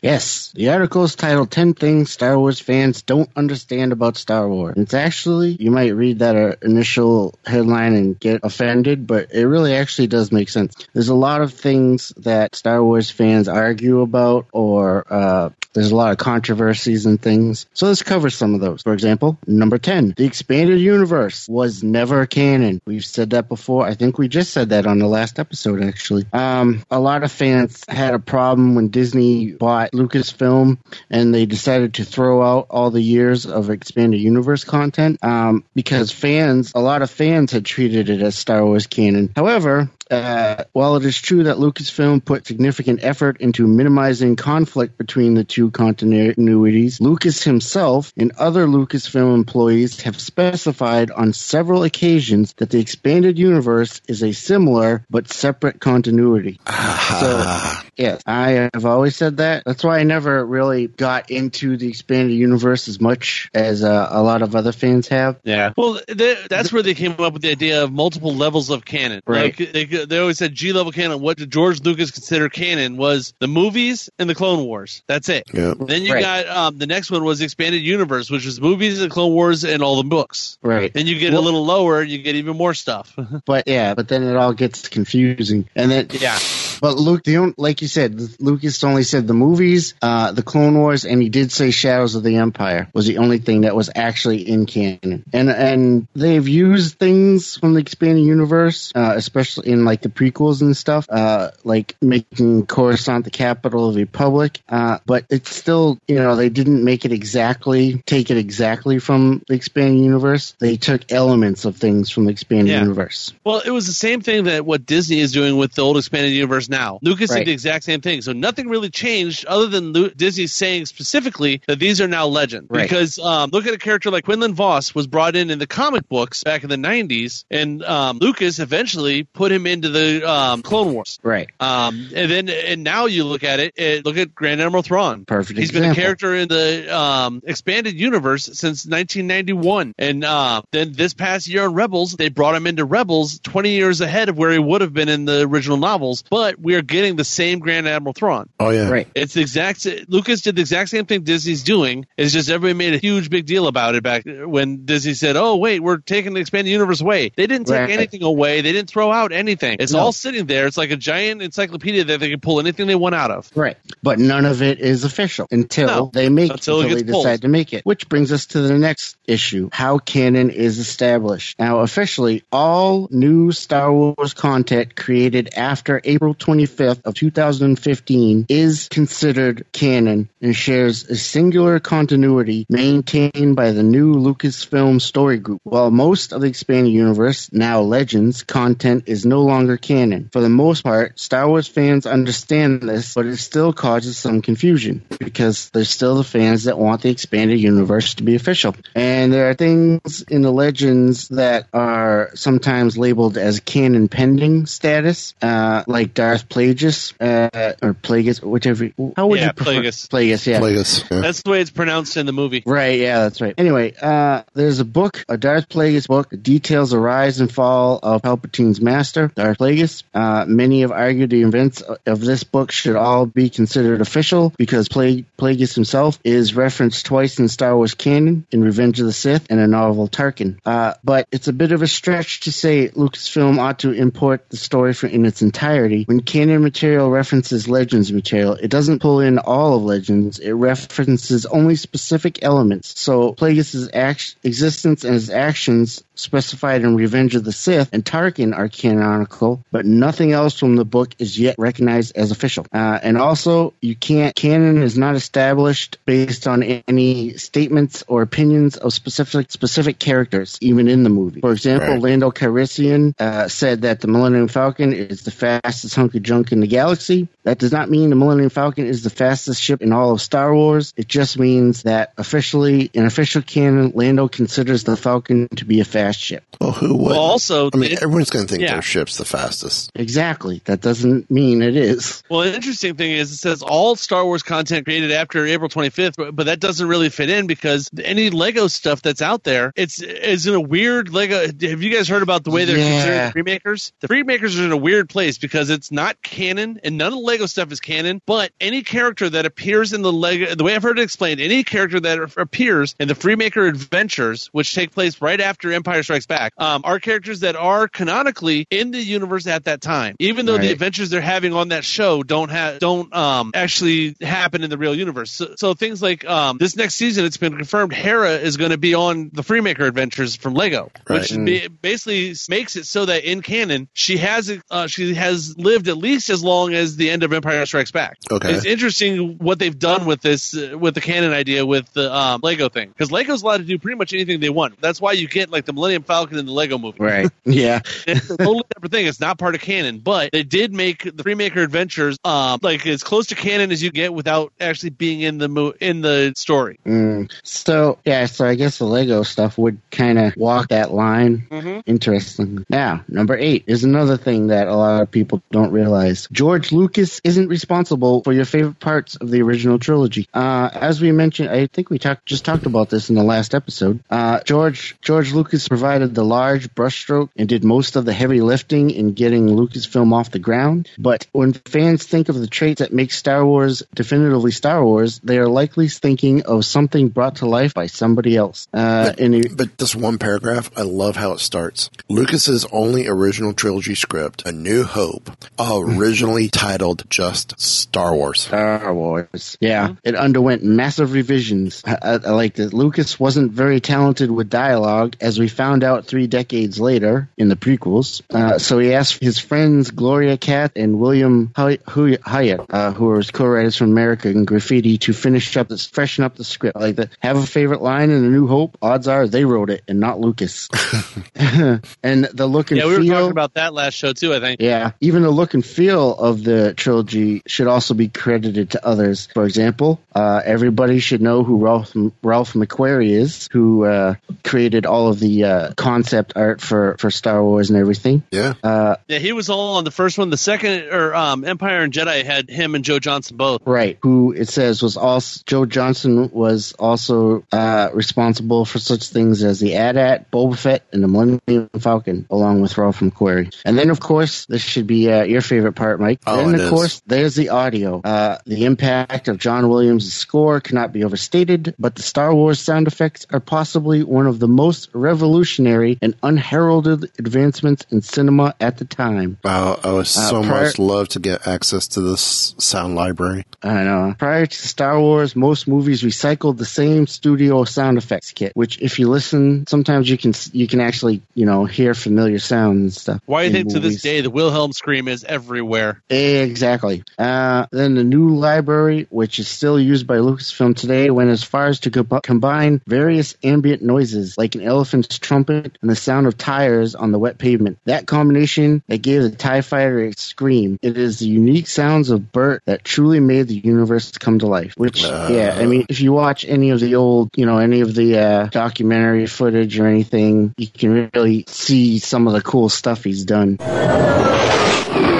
D: Yes, the article is titled 10 Things Star Wars Fans Don't Understand About Star Wars. It's actually, you might read that uh, initial headline and get offended, but it really actually does make sense. There's a lot of things that Star Wars fans argue about, or uh, there's a lot of controversies and things. So let's cover some of those. For example, number 10, the expanded universe was never canon. We've said that before. I think we just said that on the last episode, actually. Um, a lot of fans had a problem when Disney bought Lucasfilm and they decided to throw out all the years of expanded universe content um, because fans, a lot of fans had treated it as Star Wars canon. However, uh, while it is true that Lucasfilm put significant effort into minimizing conflict between the two continuities, Lucas himself and other Lucasfilm employees have specified on several occasions that the expanded universe is a similar but separate continuity. So, yes, I have always said that. That's why I never really got into the expanded universe as much as uh, a lot of other fans have.
C: Yeah. Well, they, that's where they came up with the idea of multiple levels of canon.
D: Right.
C: Like, they, they always said G level canon. What did George Lucas consider canon was the movies and the Clone Wars. That's it.
A: Yeah.
C: Then you
D: Right.
C: got um, the next one was expanded universe, which was movies and Clone Wars and all the books.
D: Right.
C: Then you get a little lower, you get even more stuff.
D: But yeah, but then it all gets confusing. And then
C: yeah.
D: But Luke, the on- like you said, Lucas only said the movies, uh, the Clone Wars, and he did say Shadows of the Empire was the only thing that was actually in canon. And and they've used things from the expanded universe, uh, especially in like the prequels and stuff, uh, like making Coruscant the capital of the Republic. Uh, but it's still, you know, they didn't make it exactly take it exactly from the expanded universe. They took elements of things from the expanded
C: Yeah.
D: universe.
C: Well, it was the same thing that what Disney is doing with the old expanded universe now. Lucas
D: Right.
C: did the exact same thing. So nothing really changed other than Lu- Disney saying specifically that these are now legend.
D: Right.
C: Because um, look at a character like Quinlan Vos was brought in in the comic books back in the 90s, and um, Lucas eventually put him into the um, Clone Wars.
D: Right.
C: Um, and then and now you look at it, it look at Grand Admiral Thrawn.
D: Perfect
C: He's been a character in the um, expanded universe since 1991, and uh, then this past year on Rebels, they brought him into Rebels 20 years ahead of where he would have been in the original novels. But we are getting the same Grand Admiral Thrawn.
A: Oh yeah.
D: Right.
C: It's the exact. Lucas did the exact same thing Disney's doing. It's just everybody made a huge big deal about it back when Disney said, "Oh wait, we're taking the expanded universe away." They didn't take
D: Right.
C: anything away. They didn't throw out anything. It's
D: No.
C: all sitting there. It's like a giant encyclopedia that they can pull anything they want out of.
D: Right. But none of it is official until
C: No.
D: they make
C: Until it
D: until they
C: pulled.
D: decide to make it. Which brings us to the next issue. How canon is established. Now officially all new Star Wars content created after April 25th of 2015 is considered canon and shares a singular continuity maintained by the new Lucasfilm story group. While most of the expanded universe, now Legends, content is no longer canon. For the most part, Star Wars fans understand this, but it still causes some confusion because there's still the fans that want the expanded universe to be official. And there are things in the Legends that are sometimes labeled as canon pending status, uh, like Darth Darth Plagueis, uh, or Plagueis, whichever. How would
C: Yeah,
D: you prefer?
C: Plagueis.
D: Plagueis, yeah.
A: Plagueis. Yeah.
C: That's the way it's pronounced in the movie.
D: Right, yeah, that's right. Anyway, uh, there's a book, a Darth Plagueis book, that details the rise and fall of Palpatine's master, Darth Plagueis. Uh, many have argued the events of this book should all be considered official because Plague- Plagueis himself is referenced twice in Star Wars canon, in Revenge of the Sith, and a novel Tarkin. Uh, but it's a bit of a stretch to say Lucasfilm ought to import the story for, in its entirety. When canon material references Legends material, it doesn't pull in all of Legends. It references only specific elements. So Plagueis' act- existence and his actions specified in Revenge of the Sith and Tarkin are canonical, but nothing else from the book is yet recognized as official. Uh, and also, you can't canon is not established based on any statements or opinions of specific specific characters, even in the movie. For example,
A: Right.
D: Lando Calrissian uh, said that the Millennium Falcon is the fastest hunk of junk in the galaxy. That does not mean the Millennium Falcon is the fastest ship in all of Star Wars. It just means that officially, in official canon, Lando considers the Falcon to be a fast ship.
A: Well, who would?
C: Well, also,
A: I mean,
C: it-
A: everyone's going to think
C: yeah.
A: their ship's the fastest.
D: Exactly. That doesn't mean it is.
C: Well, the interesting thing is it says all Star Wars content created after April 25th, but, but that doesn't really fit in because any Lego stuff that's out there, it's is in a weird Lego. Have you guys heard about the way they're
D: Yeah.
C: considered remakers? The remakers are in a weird place because it's not canon and none of the Lego stuff is canon, but any character that appears in the Lego, the way I've heard it explained, any character that appears in the Freemaker Adventures, which take place right after Empire Strikes Back, um, are characters that are canonically in the universe at that time, even though the adventures they're having on that show don't have don't um actually happen in the real universe. So, so things like um this next season, it's been confirmed Hera is going to be on the Freemaker Adventures from Lego, which
A: Right.
C: be, basically makes it so that in canon she has uh, she has lived at least as long as the end of Empire Strikes Back.
A: Okay.
C: It's interesting what they've done with this uh, with the canon idea with the um, Lego thing because Lego's allowed to do pretty much anything they want. That's why you get like the Millennium Falcon in the Lego movie.
D: Right. yeah.
C: It's a totally separate thing. It's not part of canon, but they did make the Freemaker Adventures um, like as close to canon as you get without actually being in the mo- in the story.
D: Mm. So, yeah, so I guess the Lego stuff would kind of walk that line.
C: Mm-hmm.
D: Interesting. Now, number eight is another thing that a lot of people don't realize. George Lucas isn't responsible for your favorite parts of the original trilogy. Uh, as we mentioned, I think we talked just talked about this in the last episode. Uh, George George Lucas provided the large brushstroke and did most of the heavy lifting in getting Lucasfilm off the ground. But when fans think of the traits that make Star Wars definitively Star Wars, they are likely thinking of something brought to life by somebody else. Uh, it-
A: But this one paragraph, I love how it starts. Lucas's only original trilogy script, A New Hope, originally titled just Star Wars.
D: Star Wars. Yeah, it underwent massive revisions. I, I, I like that. Lucas wasn't very talented with dialogue, as we found out three decades later in the prequels. Uh, so he asked his friends Gloria Katz and William Hy- Hy- Hyatt, uh, who were co-writers from American Graffiti, to finish up this, freshen up the script. Like that, have a favorite line in A New Hope. Odds are they wrote it and not Lucas. and the look and
C: Yeah, we were
D: feel.
C: talking about that last show too. I think.
D: Yeah, even the look and feel of the trilogy should also be credited to others. For example, uh, everybody should know who Ralph Ralph McQuarrie is, who uh, created all of the uh, concept art for, for Star Wars and everything.
A: Yeah.
D: Uh,
C: Yeah, he was all on the first one. The second, or um, Empire and Jedi had him and Joe Johnston both.
D: Right. Who it says was also Joe Johnston was also uh, responsible for such things as the AT-AT, Boba Fett, and the Millennium Falcon, along with Ralph McQuarrie. And then, of course, this should be uh, your favorite part, Mike.
A: Oh,
D: then,
A: it
D: of
A: is.
D: course, there's the audio. Uh, the impact of John Williams' score cannot be overstated, but the Star Wars sound effects are possibly one of the most revolutionary and unheralded advancements in cinema at the time.
A: Wow, I would so
D: Uh, prior-
A: much love to get access to this sound library.
D: I know. Prior to Star Wars, most movies recycled the same studio sound effects kit, which, if you listen, sometimes you can you can actually you know hear familiar sounds and stuff.
C: Why do you
D: in
C: think to this day the Wilhelm scream is everywhere?
D: Exactly. Uh, then the new library, which is still used by Lucasfilm today, went as far as to co- combine various ambient noises like an elephant's trumpet and the sound of tires on the wet pavement. That combination that gave the TIE fighter its scream. It is the unique sounds of Burtt that truly made the universe come to life. Which, yeah, I mean, if you watch any of the old, you know, any of the uh, documentary footage or anything, you can really see some of the cool stuff he's done.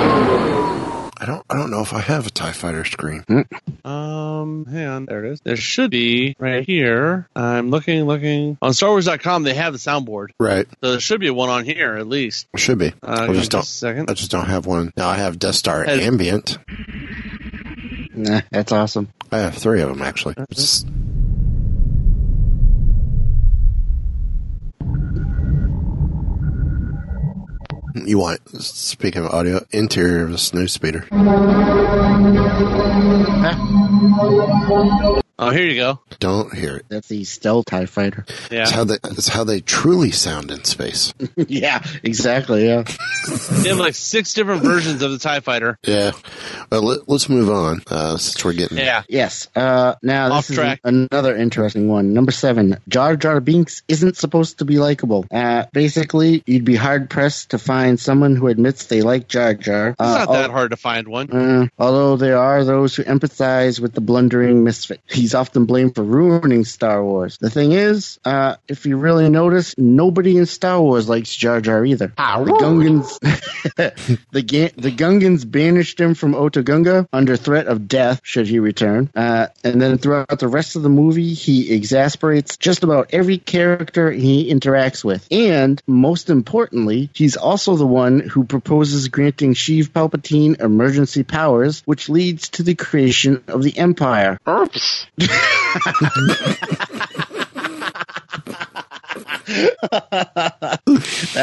A: I don't. I don't know if I have a Tie Fighter screen.
C: Um, hang on, there it is. There should be right here. I'm looking, looking on StarWars.com. They have the soundboard,
A: Right.
C: so there should be one on here at least.
A: It should be.
C: Uh,
A: I just don't.
C: a second.
A: I just don't have one. Now I have Death Star
C: Has-
A: Ambient.
D: Nah, that's awesome.
A: I have three of them actually. It's- You want, speaking of audio, interior of a snow speeder.
C: Oh, here you go.
A: Don't hear it.
D: That's the stealth TIE fighter.
C: Yeah.
A: It's how they, it's how they truly sound in space.
D: yeah, exactly. Yeah.
C: They have like six different versions of the TIE Fighter.
A: Yeah. Well, let, let's move on, uh, since we're getting,
C: Yeah.
D: Yes. Uh, now this
C: Off
D: is
C: track.
D: another interesting one. Number seven, Jar Jar Binks isn't supposed to be likable. Uh, basically, you'd be hard pressed to find someone who admits they like Jar Jar.
C: It's
D: Uh,
C: not that hard to find one.
D: Uh, although there are those who empathize with the blundering misfit. He's often blamed for ruining Star Wars. The thing is, uh, if you really notice, nobody in Star Wars likes Jar Jar either.
B: Ah,
D: The Gungans, the, Ga- the Gungans banished him from Otoh Gunga under threat of death should he return. Uh, and then throughout the rest of the movie, he exasperates just about every character he interacts with. And most importantly, he's also the one who proposes granting Sheev Palpatine emergency powers, which leads to the creation of the Empire.
B: Oops.
D: that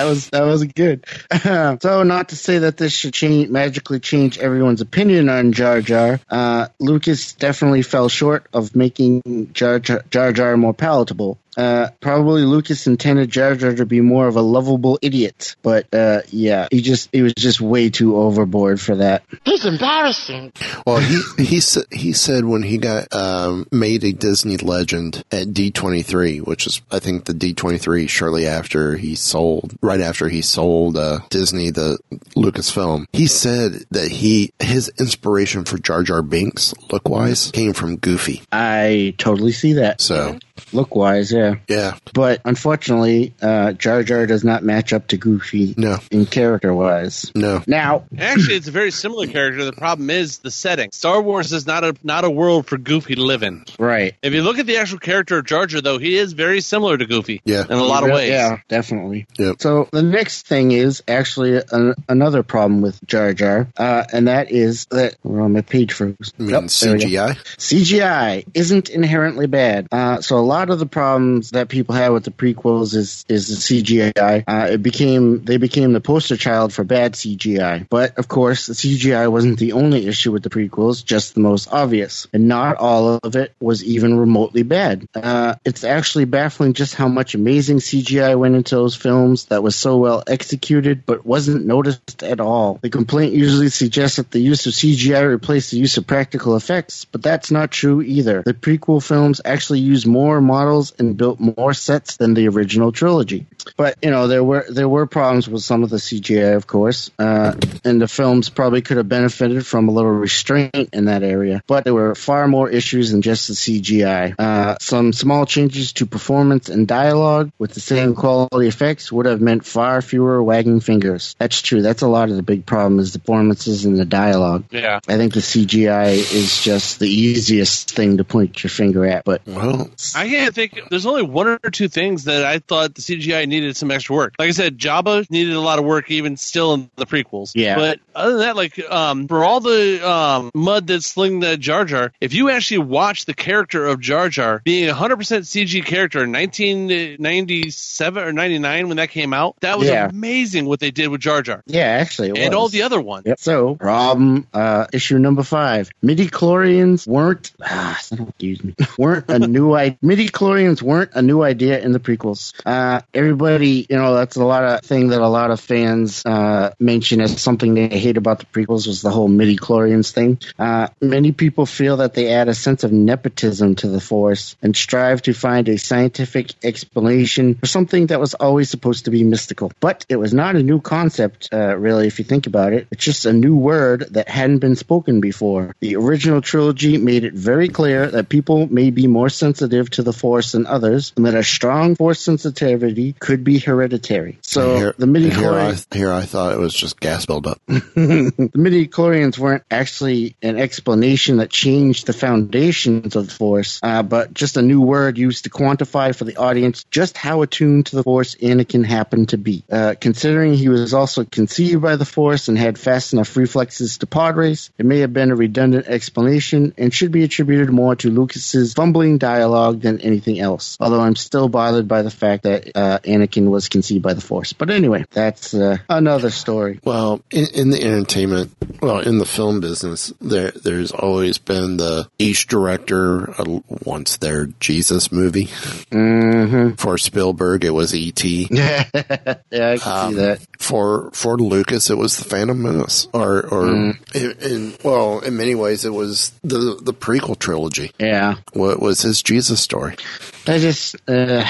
D: was that was good. so, not to say that this should change magically change everyone's opinion on Jar Jar. Uh, Lucas definitely fell short of making Jar Jar, Jar, Jar more palatable. Uh, probably Lucas intended Jar Jar to be more of a lovable idiot, but uh, yeah, he just he was just way too overboard for that.
B: He's embarrassing.
A: Well, he he said he said when he got um, made a Disney legend at D twenty three, which is I think the D twenty three shortly after he sold, right after he sold uh, Disney the Lucasfilm. He said that he his inspiration for Jar Jar Binks look wise came from Goofy.
D: I totally see that.
A: So
D: Look wise, yeah.
A: yeah,
D: But unfortunately, uh, Jar Jar does not match up to Goofy
A: no,
D: in character wise.
A: no,
D: Now,
C: Actually, it's a very similar character. The problem is the setting. Star Wars is not a not a world for Goofy to live in.
D: right.
C: If you look at the actual character of Jar Jar, though, he is very similar to Goofy.
A: Yeah.
C: in a lot of ways.
D: Yeah, definitely.
A: Yep.
D: So the next thing is actually an, another problem with Jar Jar, uh, and that is that well, my page froze.
A: I mean
D: Nope, there we go.
A: CGI.
D: CGI isn't inherently bad. Uh, so a lot of the problems that people had with the prequels is is the CGI. Uh, it became they became the poster child for bad CGI. But of course, the CGI wasn't the only issue with the prequels, just the most obvious. And not all of it was even remotely bad. Uh, it's actually baffling just how much amazing CGI went into those films that was so well executed, but wasn't noticed at all. The complaint usually suggests that the use of CGI replaced the use of practical effects, but that's not true either. The prequel films actually used more models and built more sets than the original trilogy. But you know there were there were problems with some of the CGI, of course, uh, and the films probably could have benefited from a little restraint in that area. But there were far more issues than just the CGI. Uh, some small changes to performance and dialogue with the same quality effects would have meant far fewer wagging fingers. That's true. That's a lot of the big problem is the performances and the dialogue.
C: Yeah.
D: I think the CGI is just the easiest thing to point your finger at. But
A: Well,
C: I can't think. There's only one or two things that I thought the CGI needed some extra work. Like I said, Jabba needed a lot of work, even still in the prequels.
D: Yeah.
C: But other than that, like um, for all the um, mud that's sling the Jar Jar, if you actually watch the character of Jar Jar being a 100% CG character in 1997 or 99 when that came out, that was
D: Yeah.
C: amazing what they did with Jar Jar
D: yeah, actually,
C: and
D: was.
C: all the other ones.
D: Yep. So, problem uh, issue number five: midi chlorians weren't ah, excuse me weren't a new idea. Midi chlorians weren't a new idea in the prequels. Uh, everybody, you know, that's a lot of thing that a lot of fans uh, mention as something they hate about the prequels was the whole midi chlorians thing. Uh, many people feel that they add a sense of nepotism to the Force and strive to find a scientific explanation for something that was always supposed to be mystical. But it was not a new concept, uh, really, if you think about it. It's just a new word that hadn't been spoken before. The original trilogy made it very clear that people may be more sensitive to to the Force than others, and that a strong Force sensitivity could be hereditary. So
A: here,
D: the midi-chlorians,
A: I, here I thought it was just gas buildup.
D: the midi-chlorians weren't actually an explanation that changed the foundations of the Force, uh, but just a new word used to quantify for the audience just how attuned to the Force Anakin happened to be. Uh, considering he was also conceived by the Force and had fast enough reflexes to pod race, it may have been a redundant explanation and should be attributed more to Lucas's fumbling dialogue than anything else. Although I'm still bothered by the fact that uh, Anakin was conceived by the Force. But anyway, that's uh, another story.
A: Well, in, in the entertainment, well, in the film business, there there's always been the each director uh, wants their Jesus movie.
D: Mm-hmm.
A: For Spielberg, it was E.T.
D: yeah, I can
A: Um,
D: see that.
A: For for Lucas, it was the Phantom Menace, or or
D: Mm.
A: in, in well, in many ways, it was the the prequel trilogy.
D: Yeah,
A: What was his Jesus story?
D: I just uh,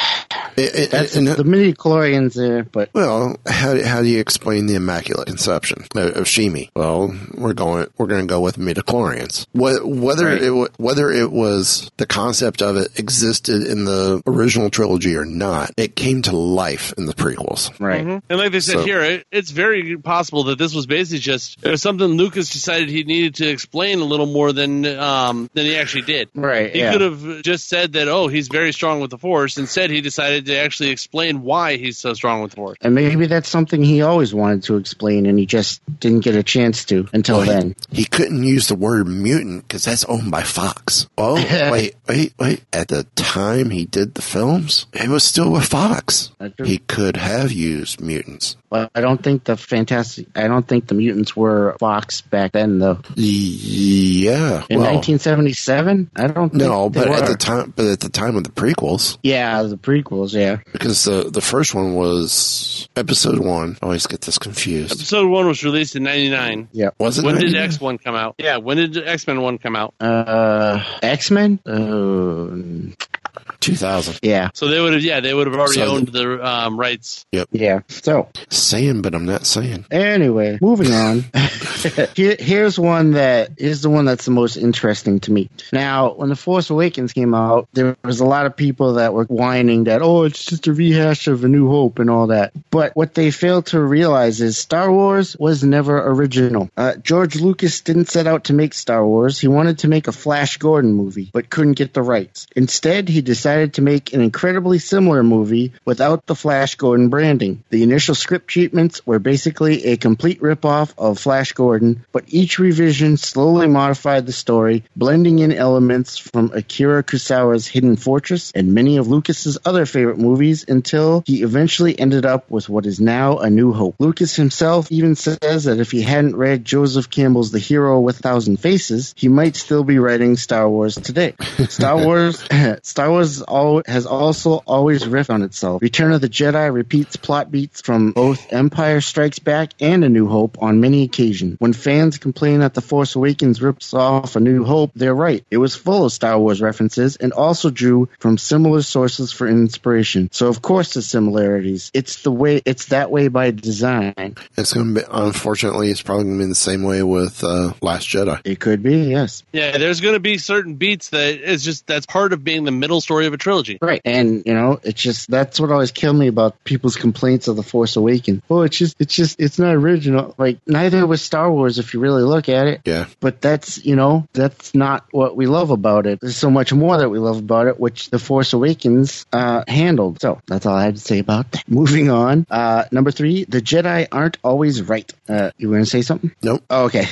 A: It- it-
D: that's
A: and-
D: the midi chlorians there, but
A: Well, how do, how do you explain the Immaculate Conception of, of Shmi? Well, we're going we're going to go with midi chlorians. Whether
D: Right.
A: it whether it was the concept of it existed in the original trilogy or not, it came to life in the prequels.
D: right.
C: And like they said
A: So-
C: here, it, it's very possible that this was basically just it was something Lucas decided he needed to explain a little more than um, than he actually did.
D: Right,
C: He
D: yeah.
C: could have just said that, oh, Oh, he's very strong with the Force. Instead, he decided to actually explain why he's so strong with the Force.
D: And maybe that's something he always wanted to explain, and he just didn't get a chance to until
A: Well,
D: then.
A: He, couldn't use the word mutant because that's owned by Fox. Oh, wait, wait, wait. At the time he did the films, it was still with Fox. He could have used mutants.
D: But I don't think the fantastic. I don't think the mutants were Fox back then, though.
A: Yeah.
D: In
A: well,
D: 1977, I don't. Think
A: no,
D: they
A: but at the time, but at the time of the prequels,
D: yeah, the prequels, yeah.
A: because the the first one was episode one. I always get this confused.
C: Episode one was released in '99.
D: Yeah.
A: Was it?
C: When did X one come out? Yeah, when did X Men one come out?
D: Uh, X Men. Uh,
A: 2000.
D: yeah,
C: So they would have, yeah, they would have already
A: So-
C: owned the um, rights. Yep.
D: Yeah. So
A: Saying, but I'm not saying.
D: Anyway, moving on. Here, here's one that is the one that's the most interesting to me. Now, when The Force Awakens came out, there was a lot of people that were whining that, oh, it's just a rehash of A New Hope and all that. But what they failed to realize is Star Wars was never original. Uh, George Lucas didn't set out to make Star Wars. He wanted to make a Flash Gordon movie, but couldn't get the rights. Instead, he decided to make an incredibly similar movie without the Flash Gordon branding. The initial script treatments were basically a complete ripoff of Flash Gordon, but each revision slowly modified the story, blending in elements from Akira Kurosawa's Hidden Fortress and many of Lucas's other favorite movies until he eventually ended up with what is now A New Hope. Lucas himself even says that if he hadn't read Joseph Campbell's The Hero with a Thousand Faces, he might still be writing Star Wars today. Star Wars Star Wars al- has also always riffed on itself. Return of the Jedi repeats plot beats from both Empire Strikes Back and A New Hope on many occasions. When fans complain that The Force Awakens rips off A New Hope, they're right. It was full of Star Wars references and also drew from similar sources for inspiration. So of course the similarities. It's the way it's that way by design.
A: It's going to be, unfortunately, it's probably going to be the same way with uh, Last Jedi.
D: It could be, yes.
C: Yeah, there's going to be certain beats that is just that's part of being the middle story of a trilogy.
D: Right. And, you know, it's just, that's what always killed me about people's complaints of The Force Awakens. Oh, it's just, it's just, it's not original. Like, neither was Star Wars if you really look at it.
A: Yeah.
D: But that's, you know, that's not what we love about it. There's so much more that we love about it, which The Force Awakens uh, handled. So that's all I had to say about that. Moving on. Uh, number three, the Jedi aren't always right. Uh, you want to say something?
A: Nope.
D: Oh, okay.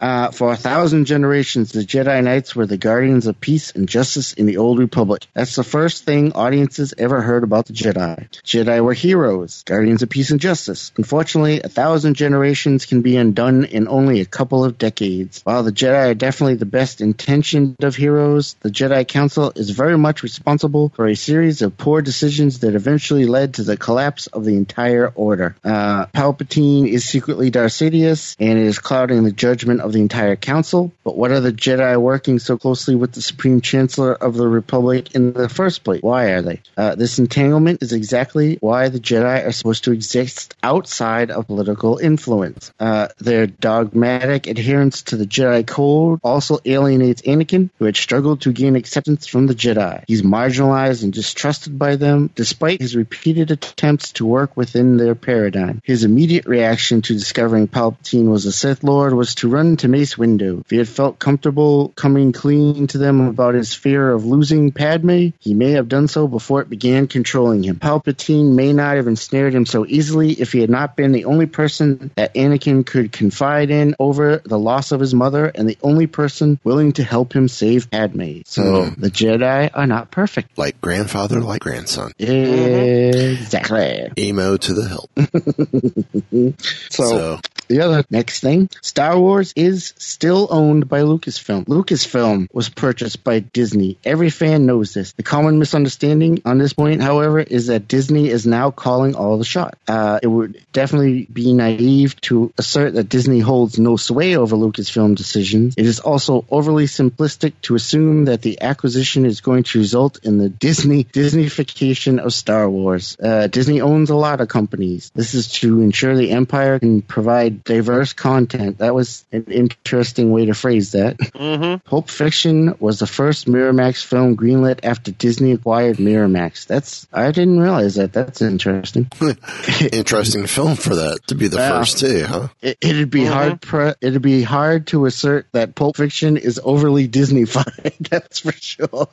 D: Uh, for a thousand generations, the Jedi Knights were the guardians of peace and justice in the Old Republic. That's the first thing audiences ever heard about the Jedi. Jedi were heroes, guardians of peace and justice. Unfortunately, a thousand generations can be undone in only a couple of decades. While the Jedi are definitely the best intentioned of heroes, the Jedi Council is very much responsible for a series of poor decisions that eventually led to the collapse of the entire order. Uh, Palpatine is secretly Darth Sidious and is clouding the judgment of the entire council. But what are the Jedi working so closely with the Supreme Chancellor of the Republic in the first place? Why are they? Uh, this entanglement is exactly why the Jedi are supposed to exist outside of political influence. Uh, their dogmatic adherence to the Jedi Code also alienates Anakin, who had struggled to gain acceptance from the Jedi. He's marginalized and distrusted by them, despite his repeated attempts to work within their paradigm. His immediate reaction to discovering Palpatine was a Sith Lord was to run to Mace Windu. If he had felt comfortable coming clean to them about his fear of losing Padme, he may have done so before it began controlling him. Palpatine may not have ensnared him so easily if he had not been the only person that Anakin could confide in over the loss of his mother and the only person willing to help him save Padme. So
A: Mm.
D: the Jedi are not perfect.
A: Like grandfather, like grandson.
D: Exactly.
A: Emo to the hilt.
D: So,
A: So,
D: the other next thing, Star Wars is still owned by Lucasfilm. Lucasfilm was purchased by Disney. Every fan knows this. The common misunderstanding on this point, however, is that Disney is now calling all the shots. Uh, it would definitely be naive to assert that Disney holds no sway over Lucasfilm decisions. It is also overly simplistic to assume that the acquisition is going to result in the Disney Disneyfication of Star Wars. Uh, Disney owns a lot of companies. This is to ensure the empire can provide diverse content. That was an interesting way to phrase that.
C: Mm-hmm.
D: Pulp Fiction was the first Miramax film greenlit after Disney acquired Miramax. That's I didn't realize that. That's interesting.
A: interesting film for that to be the
D: Yeah.
A: first too, huh?
D: It, it'd be
C: Mhm.
D: hard. Pre- it'd be hard to assert that Pulp Fiction is overly Disneyfied. That's for sure.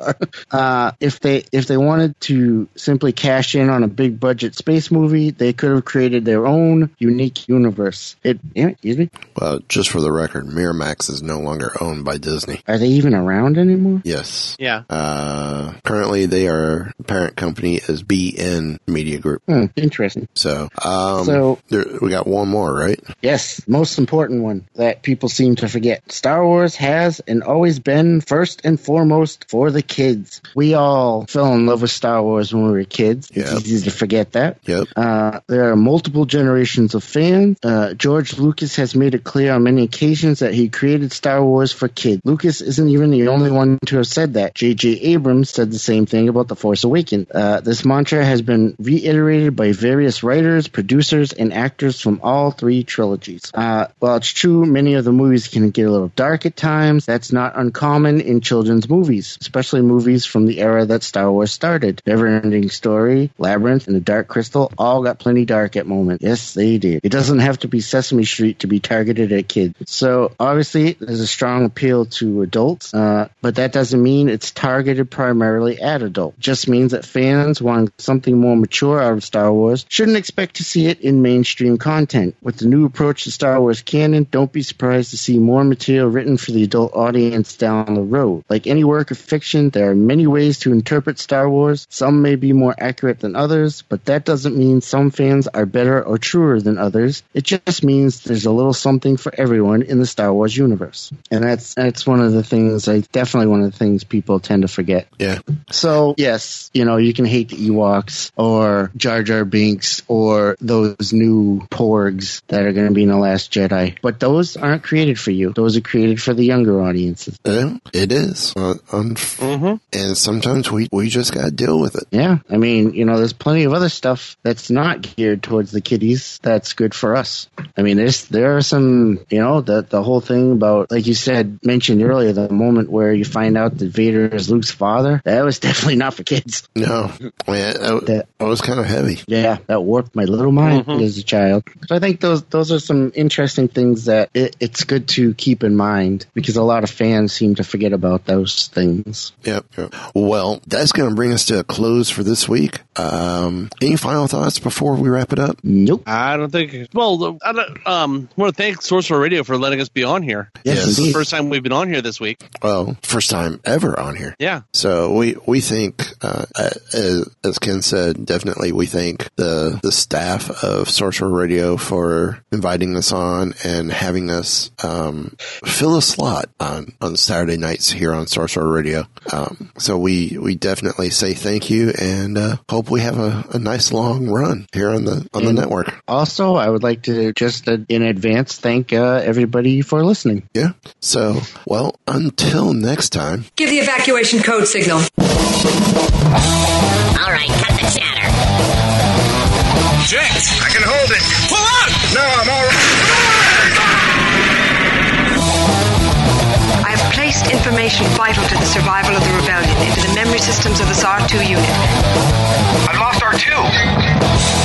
D: Uh, if they if they wanted to simply cash in on a big budget space movie, they could have created their own unique universe. It. Yeah, Excuse me.
A: Well, just for the record, Miramax is no longer owned by Disney.
D: Are they even around anymore?
A: Yes.
C: Yeah.
A: Uh, currently they are, parent company is beIN Media Group.
D: Hmm, interesting.
A: So, um,
D: So-
A: there, we got one more, right?
D: Yes, most important one that people seem to forget. Star Wars has and always been first and foremost for the kids. We all fell in love with Star Wars when we were kids.
A: Yep.
D: It's easy to forget that.
A: Yep.
D: Uh, there are multiple generations of fans. Uh, George Lucas has made it clear on many occasions that he created Star Wars for kids. Lucas isn't even the only one to have said that. J.J. Abrams said the same thing about The Force Awakens. Uh, this mantra has been reiterated by various writers, producers, and actors from all three trilogies. Uh, while it's true many of the movies can get a little dark at times, that's not uncommon in children's movies, especially movies from the era that Star Wars started. Never-ending Story, Labyrinth, and The Dark Crystal all got plenty dark at moments. Yes, they did. It doesn't have to be Sesame Street to be targeted at kids. So obviously, there's a strong appeal to adults, uh, but that doesn't mean it's targeted primarily at adults. It just means that fans wanting something more mature out of Star Wars shouldn't expect to see it in mainstream content. With the new approach to Star Wars canon, don't be surprised to see more material written for the adult audience down the road. Like any work of fiction, there are many ways to interpret Star Wars. Some may be more accurate than others, but that doesn't mean some fans are better or truer than others. It just means there's a little something for everyone in the Star Wars universe. And that's that's one of the things I definitely one of the things people tend to forget.
A: Yeah.
D: So yes, you know, you can hate the Ewoks or Jar Jar Binks or those new porgs that are going to be in the Last Jedi, but those aren't created for you. Those are created for the younger audiences.
A: Yeah, it is. Uh, un-
C: Mm-hmm.
A: and sometimes we, we just got to deal with it.
D: Yeah, I mean, you know, there's plenty of other stuff that's not geared towards the kiddies that's good for us. I mean, there's there are some, you know, the the whole thing about, like you said, mentioned earlier, the moment where you find out that Vader is Luke's father. That was definitely not for kids.
A: No, man, that,
D: That-
A: that was kind of heavy.
D: Yeah, that warped my little mind as a child. So I think those those are some interesting things that it, it's good to keep in mind because a lot of fans seem to forget about those things.
A: Yep. yep. Well, that's going to bring us to a close for this week. Um, any final thoughts before we wrap it up?
D: Nope.
C: I don't think. Well, I don't, um, want to thank Sorcerer Radio for letting us be on here.
D: Yes,
A: Yes.
C: This is the first time we've been on here this week.
A: Well, first time ever on here.
C: Yeah.
A: So we we think, uh, as, as Ken said, definitely we thank the the staff of Sorcerer Radio for inviting us on and having us um, fill a slot on on Saturday nights here on Sorcerer Radio. Um, so we we definitely say thank you and uh, hope we have a, a nice long run here on the on the
D: And-
A: network.
D: Also, I would like to just in advance thank uh, everybody for listening.
A: Yeah. So well, until next time.
E: Give the evacuation code signal. All right, cut the chatter.
F: Jinx!
G: I can hold it.
F: Pull out!
G: No, I'm all right.
H: I have placed information vital to the survival of the rebellion into the memory systems of this R2 unit.
G: I've lost R2.